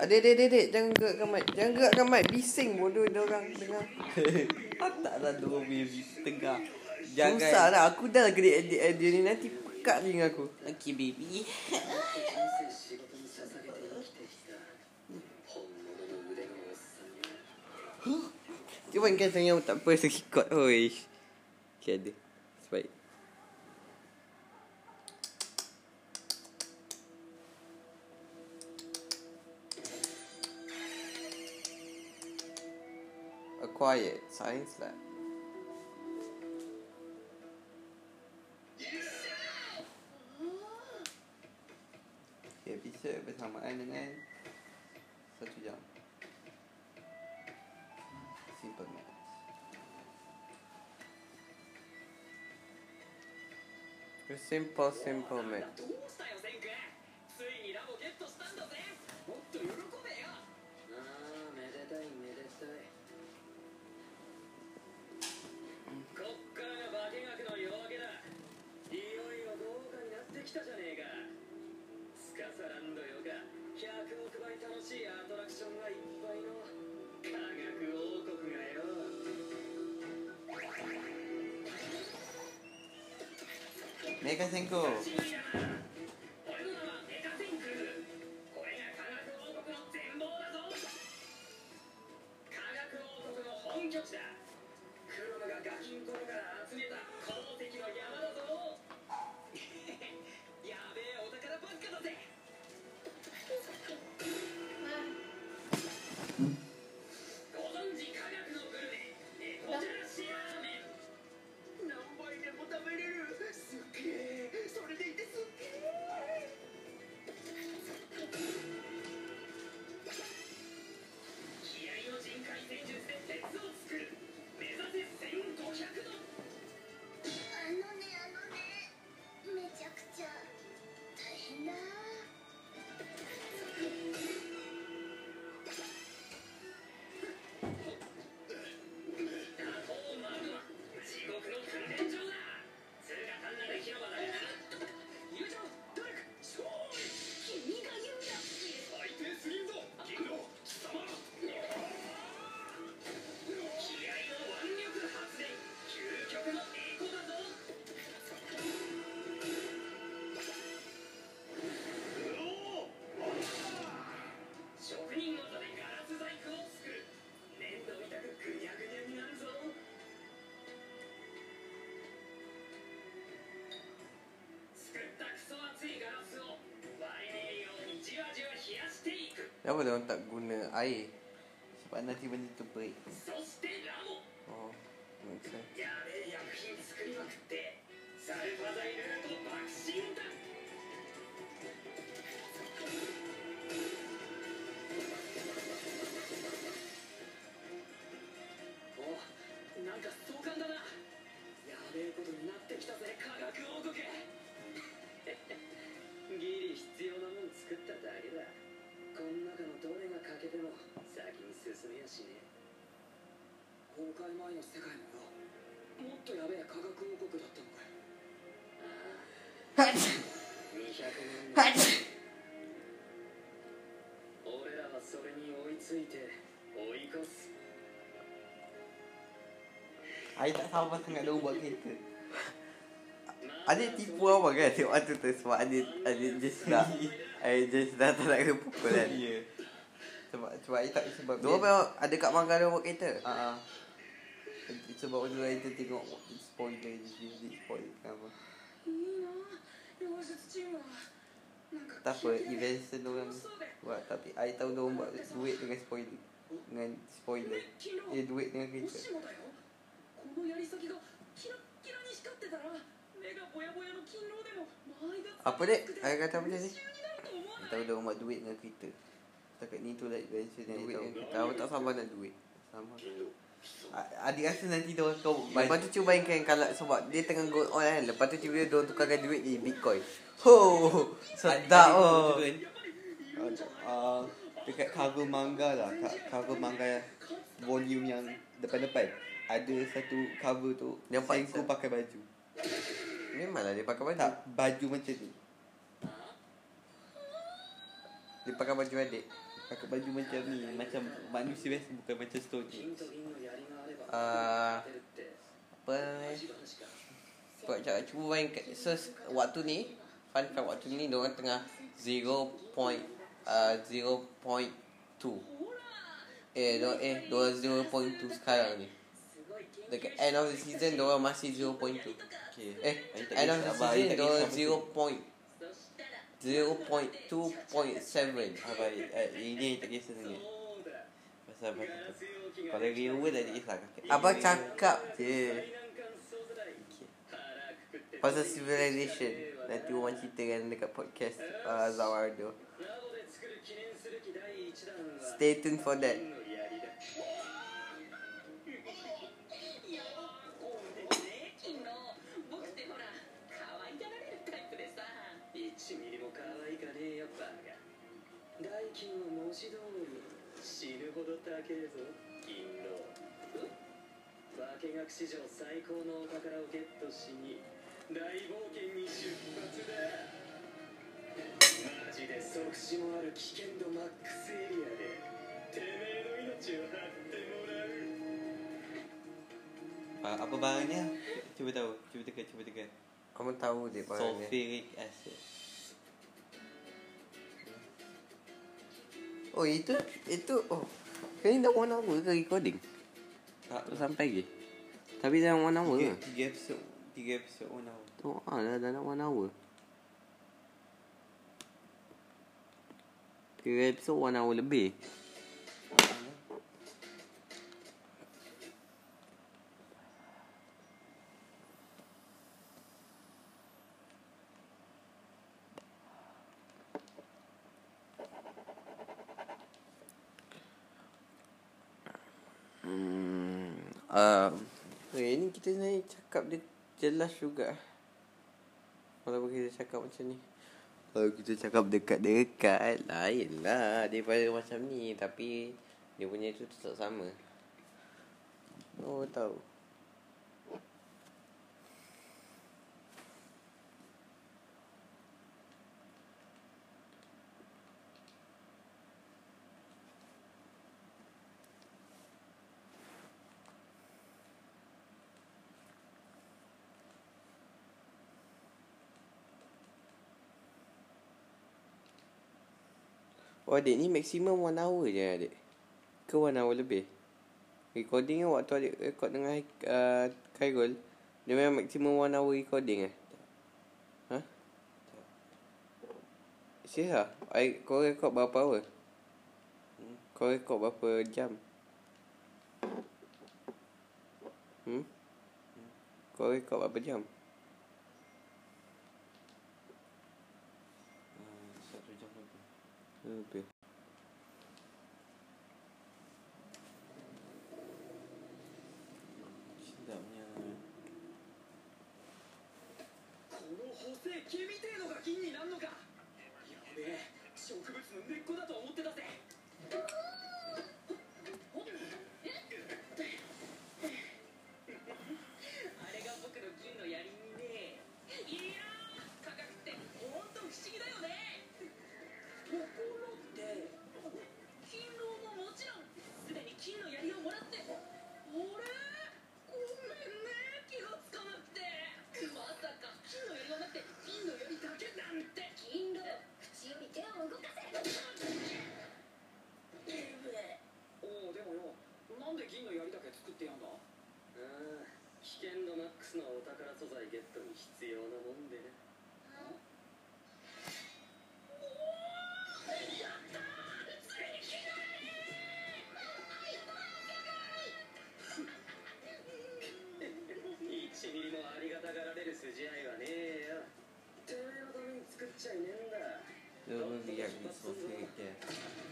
Speaker 5: Ah,
Speaker 2: adik, adik, adik, jangan gerakkan mic. Jangan gerakkan mic. Bising bodoh dia orang dengar. [LAUGHS] aku tak Taklah dua wave tengah.
Speaker 1: Jangan.
Speaker 2: Susah lah. Aku dah lah gerik adik adik ni. Nanti pekat dengan aku.
Speaker 1: Okay, baby. [LAUGHS]
Speaker 2: Cuba kan saya tak apa, sekikot. Oi. Okay, ada. Quiet. Science lab.
Speaker 1: Episod bersamaan dengan Satu jam Simple maths
Speaker 2: Simple, simple man.
Speaker 3: 来たじゃねえか。スカサランドよが100億倍楽しいアトラクションがいっぱいの科学王国がよ。
Speaker 1: メ
Speaker 3: ーカー先行。
Speaker 2: Kenapa dia orang tak guna air?
Speaker 1: Sebab nanti benda tu break
Speaker 3: そ
Speaker 1: Air tak sabar sangat dia buat kereta
Speaker 3: ま
Speaker 2: Adik tipu apa kan tengok waktu tu sebab adik adik just [LAUGHS] nak adik just dah tak nak kena pukul kan.
Speaker 1: Ya Sebab sebab tak sebab
Speaker 2: Dua memang ada kat mangga dia buat kereta.
Speaker 1: Ah, ah. Sebab waktu lain tu tengok spoiler je tak apa Event senang orang buat Tapi I tahu dia orang buat duit dengan spoiler Dengan spoiler Eh duit dengan
Speaker 3: kerja
Speaker 2: Apa dek? I kata apa
Speaker 3: ni?
Speaker 1: I tahu dia orang buat duit dengan kereta Setakat ni tu lah adventure yang
Speaker 2: dia
Speaker 1: tahu
Speaker 2: Aku tak sabar nak duit
Speaker 1: Sama. Adik rasa nanti dia orang kau
Speaker 2: Lepas tu cuba bayangkan kalau sebab dia tengah go on kan. Lepas tu cuba dia orang tukarkan duit jadi Bitcoin. Ho, sedap oh.
Speaker 1: uh, Dekat cover manga lah Cover manga volume yang depan-depan Ada satu cover tu
Speaker 2: Yang paling
Speaker 1: Senku pakai baju
Speaker 2: Memanglah dia pakai baju.
Speaker 1: Tak baju macam ni
Speaker 2: Dia pakai baju adik.
Speaker 1: Pakai baju macam ni Macam manusia biasa Bukan macam stone
Speaker 3: uh,
Speaker 2: apa ni? Sekejap cuba bayangkan so waktu ni. Fun fact waktu ni diorang tengah 0.0.2 uh, eh do, eh diorang 0.2 sekarang ni. Dekat end of the season diorang masih 0.2
Speaker 1: okay.
Speaker 2: eh end of the season
Speaker 1: diorang 0.0.2.7 apa ini tak kisah sangat. Pasal
Speaker 3: apa
Speaker 2: Kalau riwa dah tak kisah Abang cakap je. Pasal civilization. Nanti orang ceritakan dekat podcast uh, Zawardo Stay tuned for that
Speaker 3: 僕ってほら可愛がられるタイプでさ
Speaker 5: 1ミリも可愛かねえよバカ代金は文字通り死ぬほど高えぞ銀狼化学史上最高のお宝をゲットしに大冒険に出発だマジで即死もある危険度マックスエリアでてめえの命を張ってもらう
Speaker 1: Ah, apa barangnya? Cuba tahu. Cuba teka, cuba teka.
Speaker 2: Kamu tahu dia barangnya
Speaker 1: Sulfuric acid.
Speaker 2: Oh itu Itu Oh Kali dah one hour ke recording
Speaker 1: Tak.
Speaker 2: Tak sampai lagi Tapi dah one hour
Speaker 1: Tiga,
Speaker 2: ke
Speaker 1: tiga episod. Tiga episod one hour.
Speaker 2: Oh ah, dah, dah nak one hour Tiga episod one hour lebih Hmm, uh, eh, ni cakap dia jelas juga. Walaupun kita cakap macam ni. Kalau kita cakap dekat-dekat, lain lah daripada macam ni. Tapi dia punya tu tetap sama. Oh, tahu. Oh adik ni maksimum one hour je adik Ke one hour lebih Recording kan waktu adik record dengan uh, Khairul Dia memang maksimum one hour recording eh Ha? Serius lah Kau record berapa hour? Kau record berapa jam? Hmm? Kau record berapa jam?
Speaker 1: べ
Speaker 5: この補正木みてえのが金になんのか。やべえ植物の根っこだ
Speaker 3: なん
Speaker 5: で銀の槍だけ作ってやんだ？ああ危険度マックスのお宝素材ゲットに必要なもんでね。1ミリもありがたがられる筋合いはねえよ。てめえのために作っちゃいねえん。だ.銀のてめえの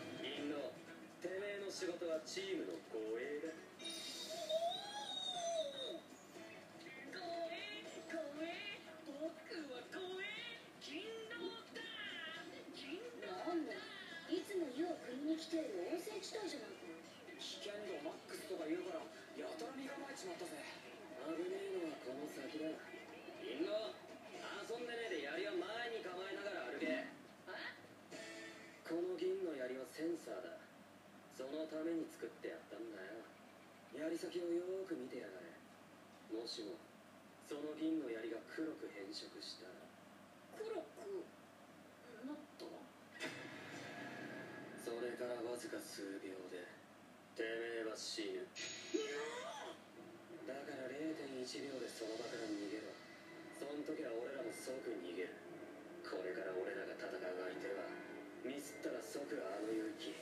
Speaker 5: 仕事はチームの護衛だ。
Speaker 3: 怖え怖え僕は怖え金狼だ金
Speaker 4: なんだいつも湯を汲みに来ている温泉地帯じゃないか
Speaker 5: 危険度マックスとか言うからやたら身構えちまったぜ危ねえの？はこの？先だ銀の？遊んでねえで槍は前に構えながら歩けこの？銀の？槍はセンサーだそのために作ってやったんだよ。槍先をよーく見てやがれ。もしもその銀の槍が黒く変色したら。
Speaker 4: 黒くなった？
Speaker 5: それからわずか数秒でてめえは死ぬ。だから0.1秒でその場から逃げろ。そん時は俺らも即逃げる。これから俺らが戦う相手はミスったら即あの勇気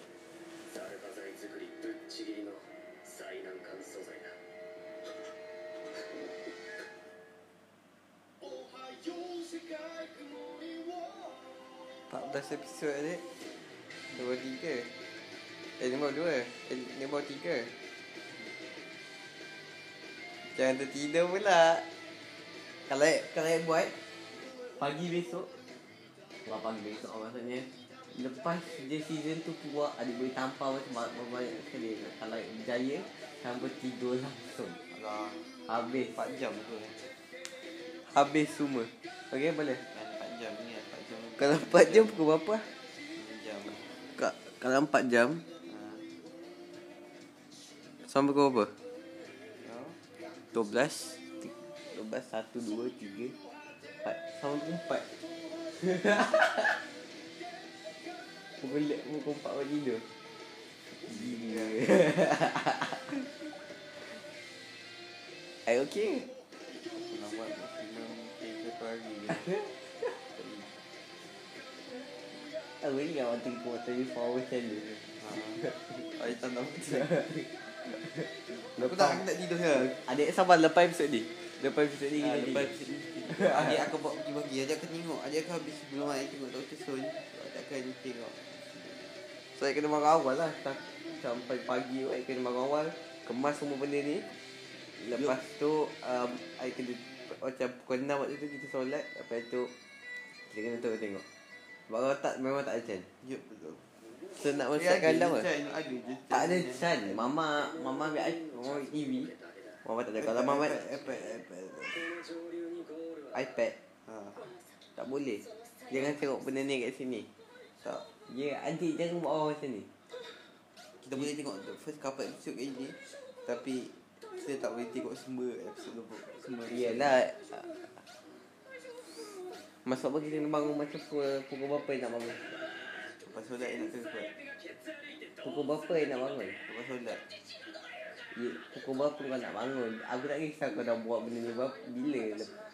Speaker 5: Episode ni Dua
Speaker 2: tiga Eh ni bawah dua Eh ni bawah tiga Jangan tertidur pula Kalau yang buat Pagi besok. Kalau pagi besok oh, maksudnya Lepas je season tu keluar Adik boleh tampar macam banyak, sekali Kalau berjaya Sampai tidur langsung.
Speaker 1: Alah,
Speaker 2: Habis.
Speaker 1: 4 jam tu.
Speaker 2: Habis semua. Okay boleh?
Speaker 1: Kan 4 jam ni 4 jam.
Speaker 2: Kalau 4 jam pukul berapa?
Speaker 1: 6 jam.
Speaker 2: Kak, Kalau 4 jam
Speaker 1: Ha.
Speaker 2: Sampai pukul berapa?
Speaker 1: Ya.
Speaker 2: 12 12 1 2 3 4 Sampai pukul 4 [LAUGHS] Pukul pukul 4 baru tidur Gila I okay
Speaker 1: Nak buat case satu hari je. [LAUGHS]
Speaker 2: I really I want to go 24 hours challenge
Speaker 1: Ha. Air tak nak betul. Aku tak aku nak tidur ya.
Speaker 2: Adik sabar lepas episod ni Lepas episod ni kita
Speaker 1: lepas
Speaker 2: tidur.
Speaker 1: episod ni. [LAUGHS] Adik akan bawa pergi bagi. Adik akan tengok. Adik akan habis sebelum adik tengok Dr. Sun. Akan tengok.
Speaker 2: So, I kena bangun awal lah. Tak- Sampai pagi I kena bangun awal. Kemas semua benda ni. Lepas tu um, I kena Macam pukul 6 waktu tu kita solat. Lepas tu Kita kena terus tengok. Baru tak Memang tak ada chan
Speaker 1: Ya betul.
Speaker 2: So nak
Speaker 1: Dia
Speaker 2: masukkan
Speaker 1: ada
Speaker 2: dalam ke? Tak ada chan Mama Mama ambil i- Mama ambil TV Mama tak ada. Kalau Mama
Speaker 1: iPad, iPad, iPad.
Speaker 2: iPad.
Speaker 1: Ha.
Speaker 2: Tak boleh. Jangan tengok benda ni kat sini
Speaker 1: Tak.
Speaker 2: Ya adik jangan buat orang macam ni
Speaker 1: Kita boleh tengok the first couple episode kali ni. Tapi kita tak boleh tengok semua episode tu. Semua
Speaker 2: Iyalah apa kita kena bangun macam pukul, pukul berapa yang nak bangun?
Speaker 1: Lepas solat yang nak kena buat.
Speaker 2: Pukul berapa yang nak bangun?
Speaker 1: Lepas solat.
Speaker 2: Ya, pukul berapa kau nak bangun? Aku tak kisah kau dah buat benda ni berapa, bila.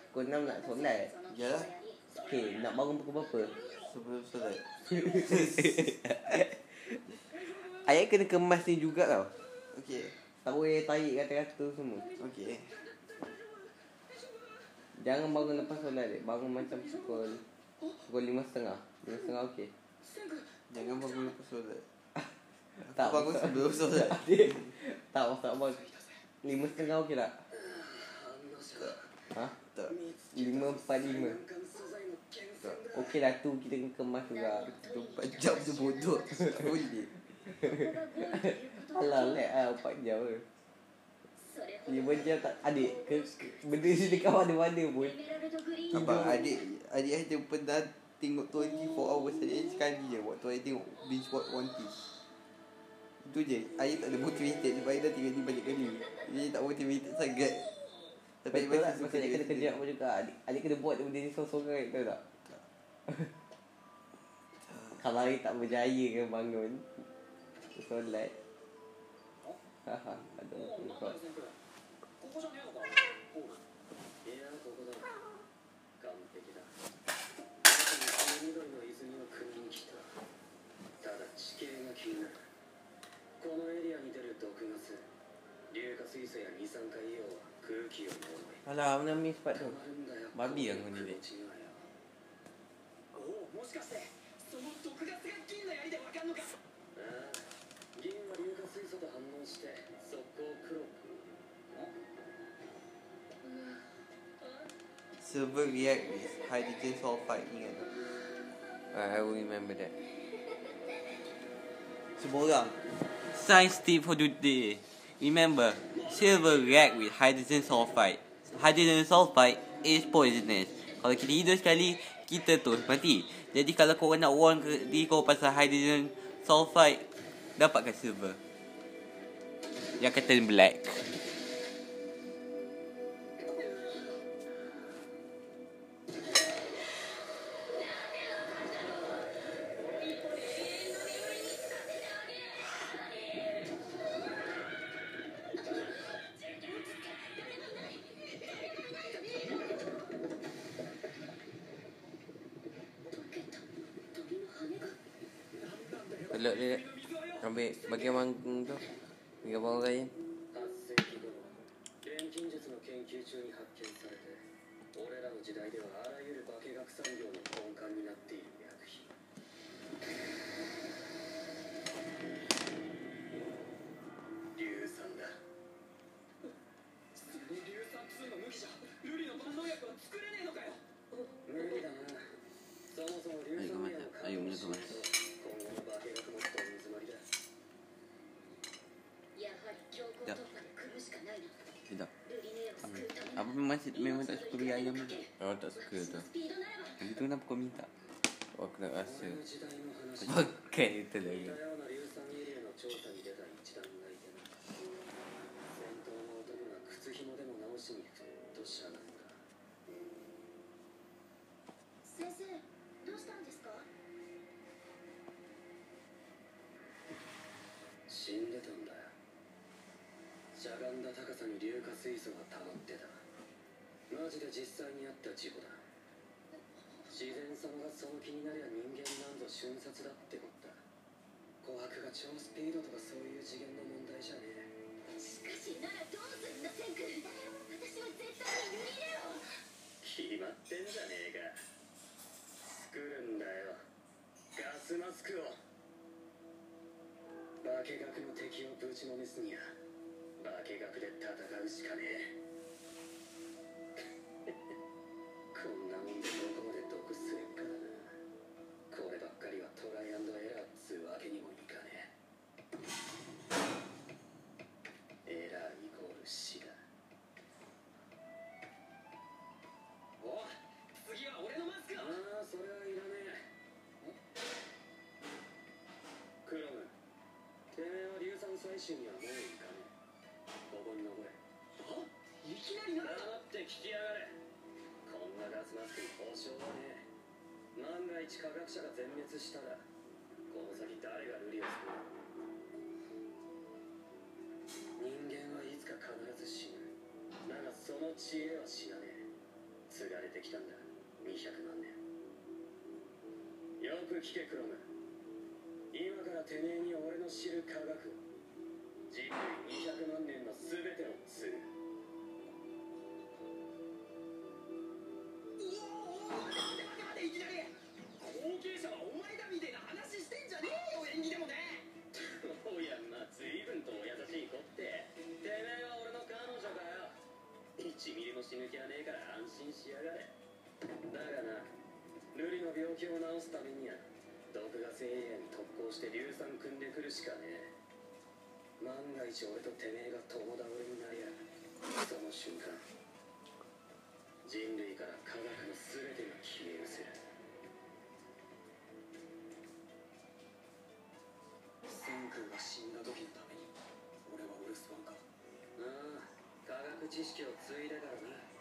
Speaker 2: Pukul 6 nak solat.
Speaker 1: Yalah.
Speaker 2: Okay, nak bangun pukul berapa?
Speaker 1: Sebelum solat.
Speaker 2: Ayat kena kemas ni juga tau.
Speaker 1: Okay.
Speaker 2: Tak boleh tarik kata-kata semua.
Speaker 1: Okay.
Speaker 2: Jangan bangun lepas solat dek. Bangun macam pukul pukul 5.30. 5.30 okey.
Speaker 1: Jangan bangun lepas solat. [LAUGHS]
Speaker 2: Tak
Speaker 1: bangun sebelum solat. [LAUGHS]
Speaker 2: tak masak abang. 5.30 okey tak? Ha?
Speaker 1: Tak.
Speaker 2: 5.45. Okey lah tu kita kena kemas juga.
Speaker 1: 24 jam tu bodoh. [LAUGHS] Tak boleh.
Speaker 2: Alah lek lah 4 jam ke. 5 jam tak adik ke, ke benda ni dekat mana-mana pun.
Speaker 1: Abang adik adik ada pernah tengok 24 hours saja sekali je waktu adik tengok binge watch One Piece. Itu je. Adik tak ada motivated sebab adik dah tengok ni banyak kali. Jadi tak motivated sangat. Tapi
Speaker 2: Betul lah
Speaker 1: suka
Speaker 2: Masa dia kena kerja apa juga Adik, adik kena buat benda ni sorang-sorang Tahu tak? [LAUGHS] Kalau hari tak berjaya kan bangun Solat. Haha, ada
Speaker 5: apa? Kau このエリアに出る毒ガス硫化水素や二酸化硫黄は空気
Speaker 2: を飲むあ
Speaker 5: ら
Speaker 2: 危
Speaker 5: ないミスパ
Speaker 2: イトバビー
Speaker 5: やんこにでもしかしてその毒ガスが銀の槍でわかんのかああ銀は硫化水素と反応して速攻黒く
Speaker 1: Silver react with hydrogen sulfide ingat tak?
Speaker 2: I will remember that
Speaker 1: Semua orang.
Speaker 4: Science tip for today. Remember, silver react with hydrogen sulfide. Hydrogen sulfide is poisonous. Kalau kita hidup sekali, kita terus mati. Jadi kalau korang nak warn diri kau pasal hydrogen sulfide, dapatkan silver. Yang kata black.
Speaker 5: masih
Speaker 1: memang tak suka beli ayam tu.
Speaker 2: Oh, tak suka tu.
Speaker 1: Itu kenapa kau minta?
Speaker 2: Oh, aku nak rasa.
Speaker 1: Okay, itu lagi.
Speaker 5: 超スピードとかそういう次元の問題じゃね？え
Speaker 3: しかしならどうすんだ？セン君私は絶対に塗り入れろ
Speaker 5: 決まってんじゃねえか。作るんだよ。ガスマスクを。化学の敵をぶちのめすには。化学で戦うしかねえ。[LAUGHS] こんなもんでどこまで毒すれっかだな。こればっかりはトライアンドエラーっつうわけにもいかねえエラーイコール死だお次は俺のマスク。ああそれはいらねえクロム。てめえは硫酸採取にはもういかねえ。ここに残れあいきなりな黙って聞きやがれこんなガスマスクに保証はねえ。万が一科学者が全滅したらこの先誰がルリをするず死ぬ。だがその知恵は死なねえ。継がれてきたんだ。200万年。よく聞けクロム。今からてめえに俺の知る科学。人類200万年の全てを継ぐ俺とてめえが共倒れになりゃその瞬間人類から科学の全てが消え失せる。千空が死んだ時のために俺はお留守番か。ああ科学知識を継いだからな。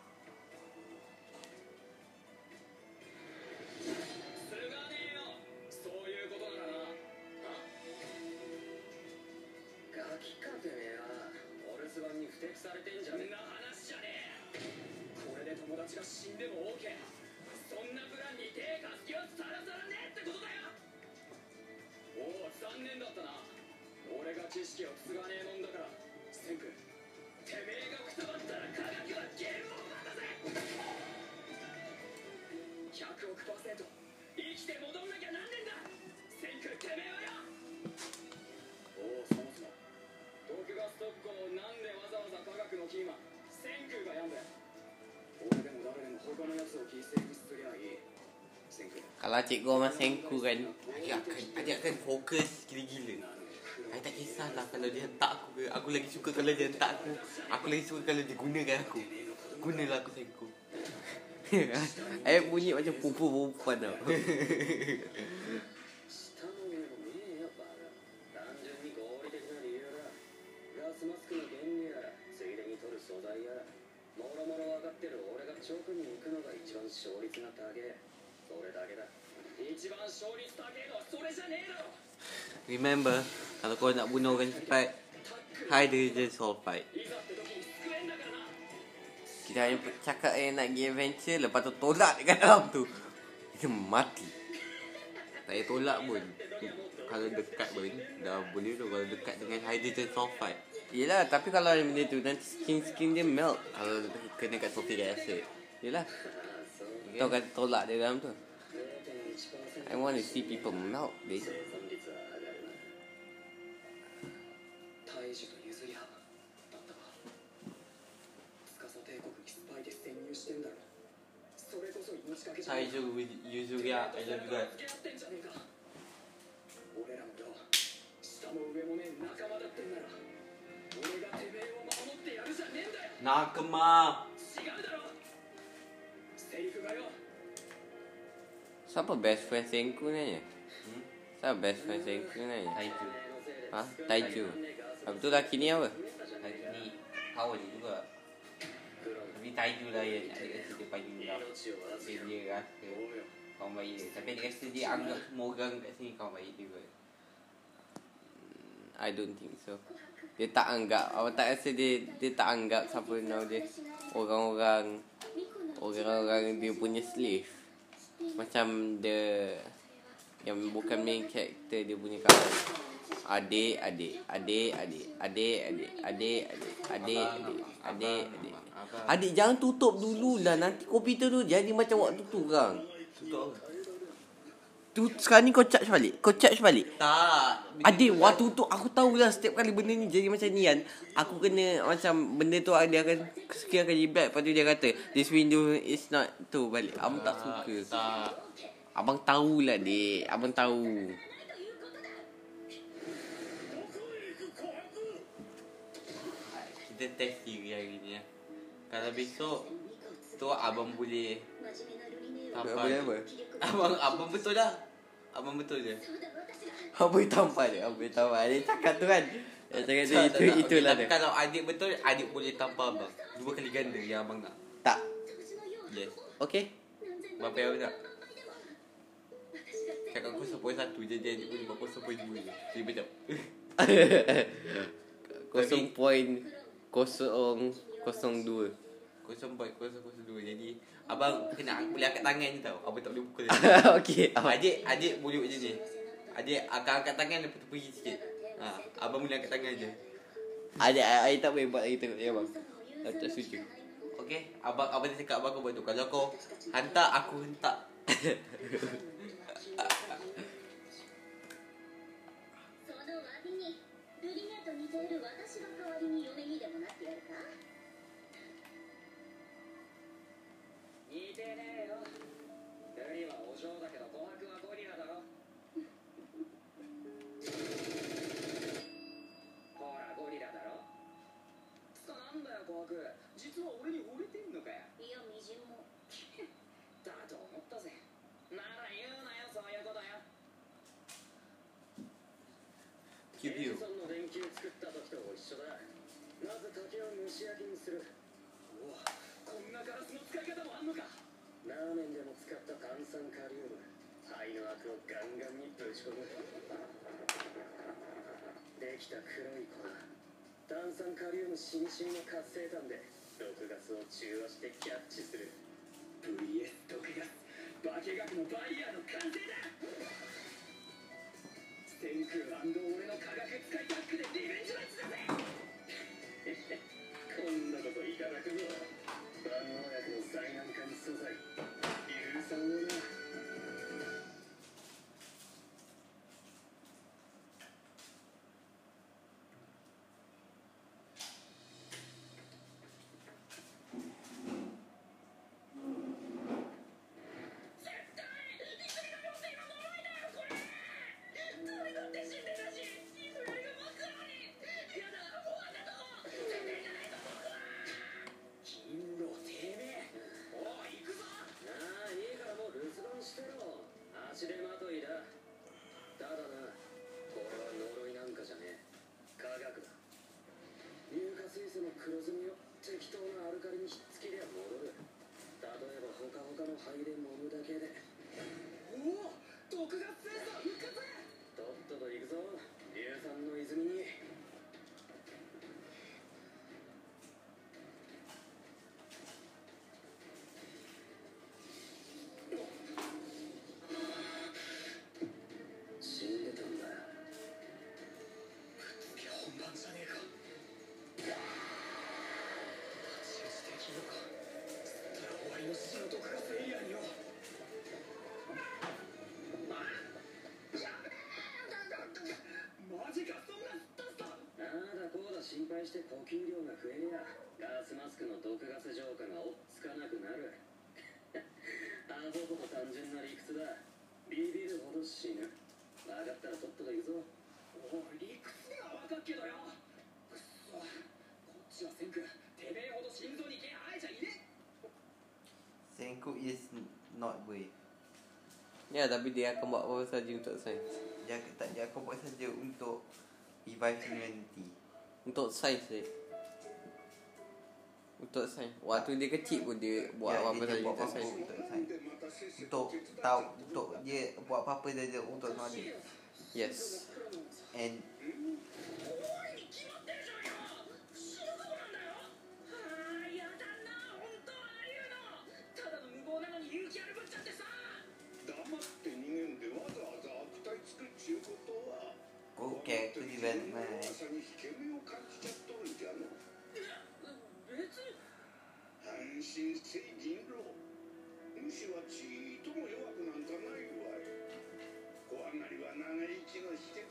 Speaker 2: Cikgu orang sengku kan
Speaker 1: Dia akan, dia akan fokus gila-gila. Saya tak kisahlah kalau dia hentak aku ke. Aku lagi suka kalau dia hentak aku. Aku lagi suka kalau dia gunakan aku. Gunalah aku sengku. [LAUGHS]
Speaker 2: Ayat bunyi macam perempuan-perempuan tau [LAUGHS]
Speaker 1: Remember, kalau kau nak bunuh orang cepat,
Speaker 5: hide dia je soul fight.
Speaker 2: Kita hanya cakap eh nak pergi adventure, lepas tu tolak dekat dalam tu. Dia mati.
Speaker 1: Tak payah tolak pun. Kalau dekat pun, dah boleh tu kalau dekat dengan hydrogen sulfide.
Speaker 2: Yelah, tapi kalau ada benda tu, nanti skin-skin dia melt. Kalau kena kat sulfuric acid. Yelah. Okay. Tau kata tolak dia dalam tu. I want to see people melt,
Speaker 5: baby. 体重優柔や愛情深い俺らの寮下も上もね仲間だってんなら。俺がてめえを守ってやるじゃねえんだよ。
Speaker 1: 仲間。
Speaker 5: 違うだろ。セリフがよ。
Speaker 2: Siapa best friend Senku nanya?
Speaker 1: Hmm?
Speaker 2: Siapa best friend Senku nanya?
Speaker 1: Taiju.
Speaker 2: Ha? Taiju. Habis tu laki ni apa?
Speaker 1: Taiju ni kawan dia juga. Tapi Taiju lah yang ada rasa dia paling love. Dia, dia rasa kawan baik dia. Tapi dia rasa dia anggap semua orang kat sini kawan baik dia kot.
Speaker 2: I don't think so. Dia tak anggap. Awak tak rasa dia dia tak anggap siapa nama dia orang-orang orang-orang dia punya slave. Macam the yang bukan main character dia punya kawan. Adik, adik, adik, adik, adik, adik, adik, adik, adik, adik, adik, adik. Adik jangan tutup dulu lah nanti komputer tu jadi macam waktu tu kang.
Speaker 1: Tutup?
Speaker 2: Tu sekarang ni kau charge balik. Kau charge balik.
Speaker 1: Tak.
Speaker 2: Adik waktu tu aku tahulah setiap kali benda ni jadi macam ni kan Aku kena macam benda tu dia akan Sekian kali black Lepas tu dia kata This window is not tu balik Abang tak suka
Speaker 1: Tak.
Speaker 2: Abang tahulah dek Abang tahu
Speaker 1: Kita test diri hari ni ya. Kalau besok tu abang boleh
Speaker 4: apa
Speaker 2: Apa apa?
Speaker 1: Abang apa betul dah? Abang betul je.
Speaker 2: Apa itu tampal je? Apa itu tampal? Dia cakap tu kan. Dia cakap tu itu itulah dia.
Speaker 1: Kalau adik betul, adik boleh tampal abang. Dua kali ganda yang abang nak.
Speaker 2: Tak.
Speaker 1: Yes.
Speaker 2: Okay.
Speaker 1: Bapak yang nak. Cakap aku sepoi satu je, dia pun aku sepoi dua je. Jadi macam. [LAUGHS]
Speaker 2: Kosong point Kosong. Kosong dua.
Speaker 1: Kosong point kosong kosong dua. Jadi abang kena boleh angkat tangan je tau. Abang tak boleh pukul. [LAUGHS]
Speaker 2: Okay
Speaker 1: adik adik boleh buat macam ni. Adik akan angkat tangan lepas tu pergi sikit. Ha, abang boleh angkat tangan je.
Speaker 2: Ada I, I tak boleh buat lagi tengok ya bang Aku tak setuju
Speaker 1: Okey, abang abang dia cakap abang kau buat tu. Kalau kau hantar aku hentak. [LAUGHS]
Speaker 4: 似て
Speaker 5: ねえよ。ルリはお嬢だけど琥珀はゴリラだろ。ほらゴリラだろ。つかなんだよ琥珀実は俺に惚れてんのかよ。
Speaker 4: いやみじんも。
Speaker 5: だと思ったぜ。なら言うなよそういうことよ。
Speaker 1: キュビュー
Speaker 5: ケンソンの電球作った時と一緒だ。まず竹を蒸し焼きにするおおこんなガラスの使い方もあんのかラーメンでも使った炭酸カリウム肺の膜をガンガンにぶち込むできた黒い粉炭酸カリウムしみしみの活性炭で毒ガスを中和してキャッチする VS 毒ガス化学のバイヤーの完成だ天空俺の科学使いタッグでリベンジマッチだぜこんなこといただくぞ万能薬の最難関素材。Hallelujah. 配して呼吸量が増えりゃガスマスクの毒ガス浄化が追っつかなくなる。[LAUGHS] 単純な理屈だ。ビビるほど死ぬ分かったらとっとと行くぞ。おい理屈には分かっけどよ。くっそ。こっちはてめえほど心臓に気配じゃいね
Speaker 7: Senku is not brave.
Speaker 2: Ya, tapi dia akan buat apa saja untuk sains.
Speaker 1: Dia akan- tak dia akan buat saja untuk revive humanity.
Speaker 2: Untuk sains je. Untuk sains. Waktu dia kecil pun dia buat
Speaker 1: Ya,
Speaker 2: apa
Speaker 1: dia
Speaker 2: saja untuk
Speaker 1: apa-apa
Speaker 2: sains.
Speaker 1: untuk sains. Untuk tahu untuk dia buat apa-apa saja untuk knowledge.
Speaker 2: Yes.
Speaker 1: And
Speaker 6: 心せい人狼主はちいとも弱くなんかないわい怖がりは長生きの秘訣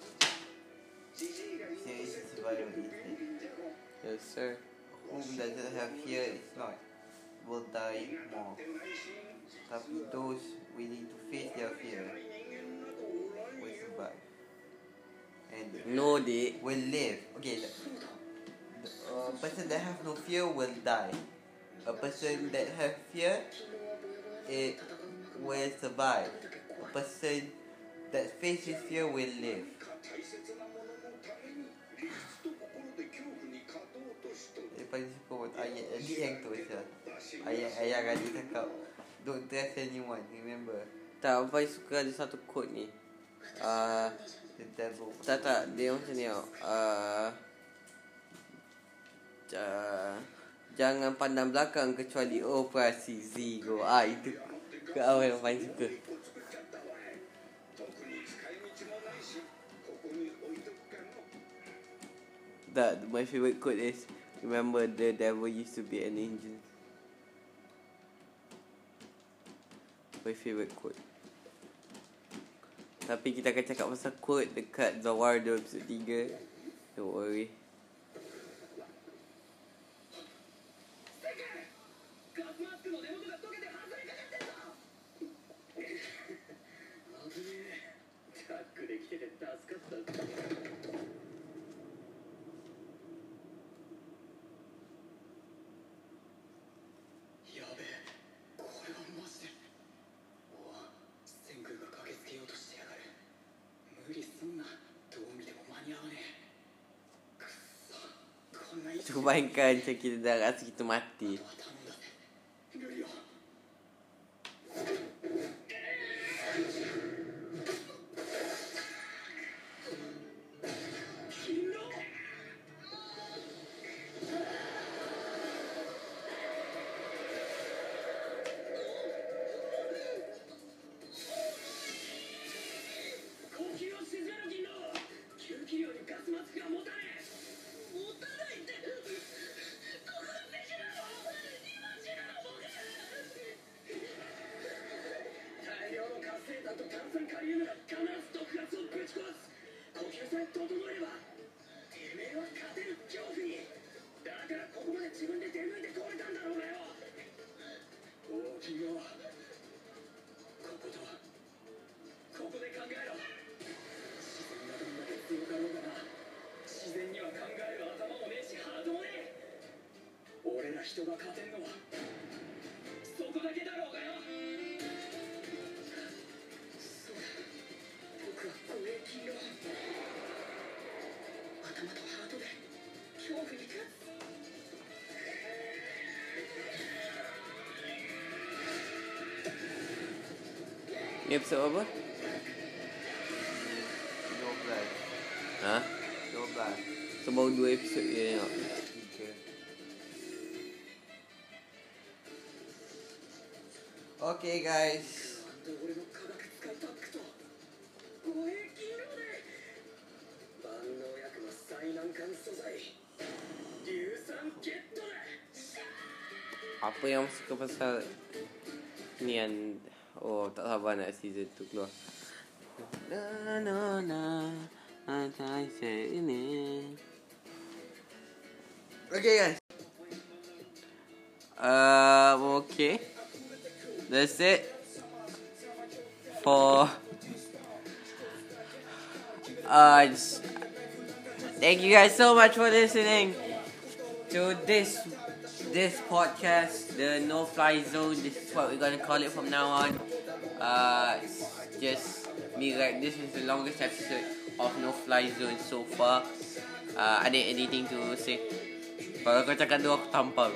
Speaker 6: じじいが言うと説得力便利じゃろ
Speaker 2: Yes, sir.
Speaker 1: Whom doesn't have fear is not will die
Speaker 6: 身が
Speaker 1: more.
Speaker 6: 立って内心
Speaker 1: Tapi those willing to face their fear
Speaker 6: ない人間などおらん
Speaker 1: will
Speaker 6: よ
Speaker 1: survive and
Speaker 2: No, dik.
Speaker 1: will live. Okay, the, the uh, person that have no fear will die. A person that have fear, it will survive. A person that faces fear will live.
Speaker 6: 大切なもののために理屈と心で恐怖に勝とうとしとる
Speaker 1: Dia paling suka buat ayat Adik yang tu je
Speaker 6: わしが
Speaker 1: Ayat ayat adik cakap Don't trust anyone Remember
Speaker 2: Tak, apa suka ada satu quote ni. Uh,
Speaker 1: The devil
Speaker 2: tak, tak. Dia macam ni tau. Uh, ja, Jangan pandang belakang kecuali operasi Zero. Ah itu ke awal yang paling suka. That my favorite quote is Remember the devil used to be an angel. My favorite quote. Tapi kita akan cakap pasal quote dekat Zawar 2 episode 3 Don't worry. [LAUGHS] bayangkan macam kita dah rasa kita mati.
Speaker 3: と炭酸カリウムが必ず毒ガスをぶち壊す。呼吸さえ整えればてめえは勝てる恐怖にだからここまで自分で出抜いてこれたんだろ。うがよ大きいよこことここで考えろ。自然がどんだけ強かろ。うがな自然には考える頭もねえしハートもねえ俺ら人が勝てんのはそこだけだろ。うが
Speaker 2: Ni apa apa?
Speaker 1: 12
Speaker 2: Ha?
Speaker 1: 12
Speaker 2: Sebab so, 2 episod je tengok
Speaker 1: Okay Okay guys
Speaker 2: apa yang suka pasal ni yang oh tak sabar nak season tu keluar. Na na na Antai ini.
Speaker 1: Okay guys
Speaker 2: Um, okay. That's it for. Uh, thank you guys so much for listening to this this podcast, the No Fly Zone. This is what we're gonna call it from now on. Uh, just me right. This is the longest episode of No Fly Zone so far. Uh, ada anything to say? Kalau kau cakap tu aku.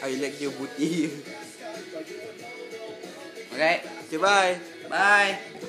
Speaker 6: I like your booty.
Speaker 2: Alright.
Speaker 6: Okay, bye.
Speaker 2: Bye.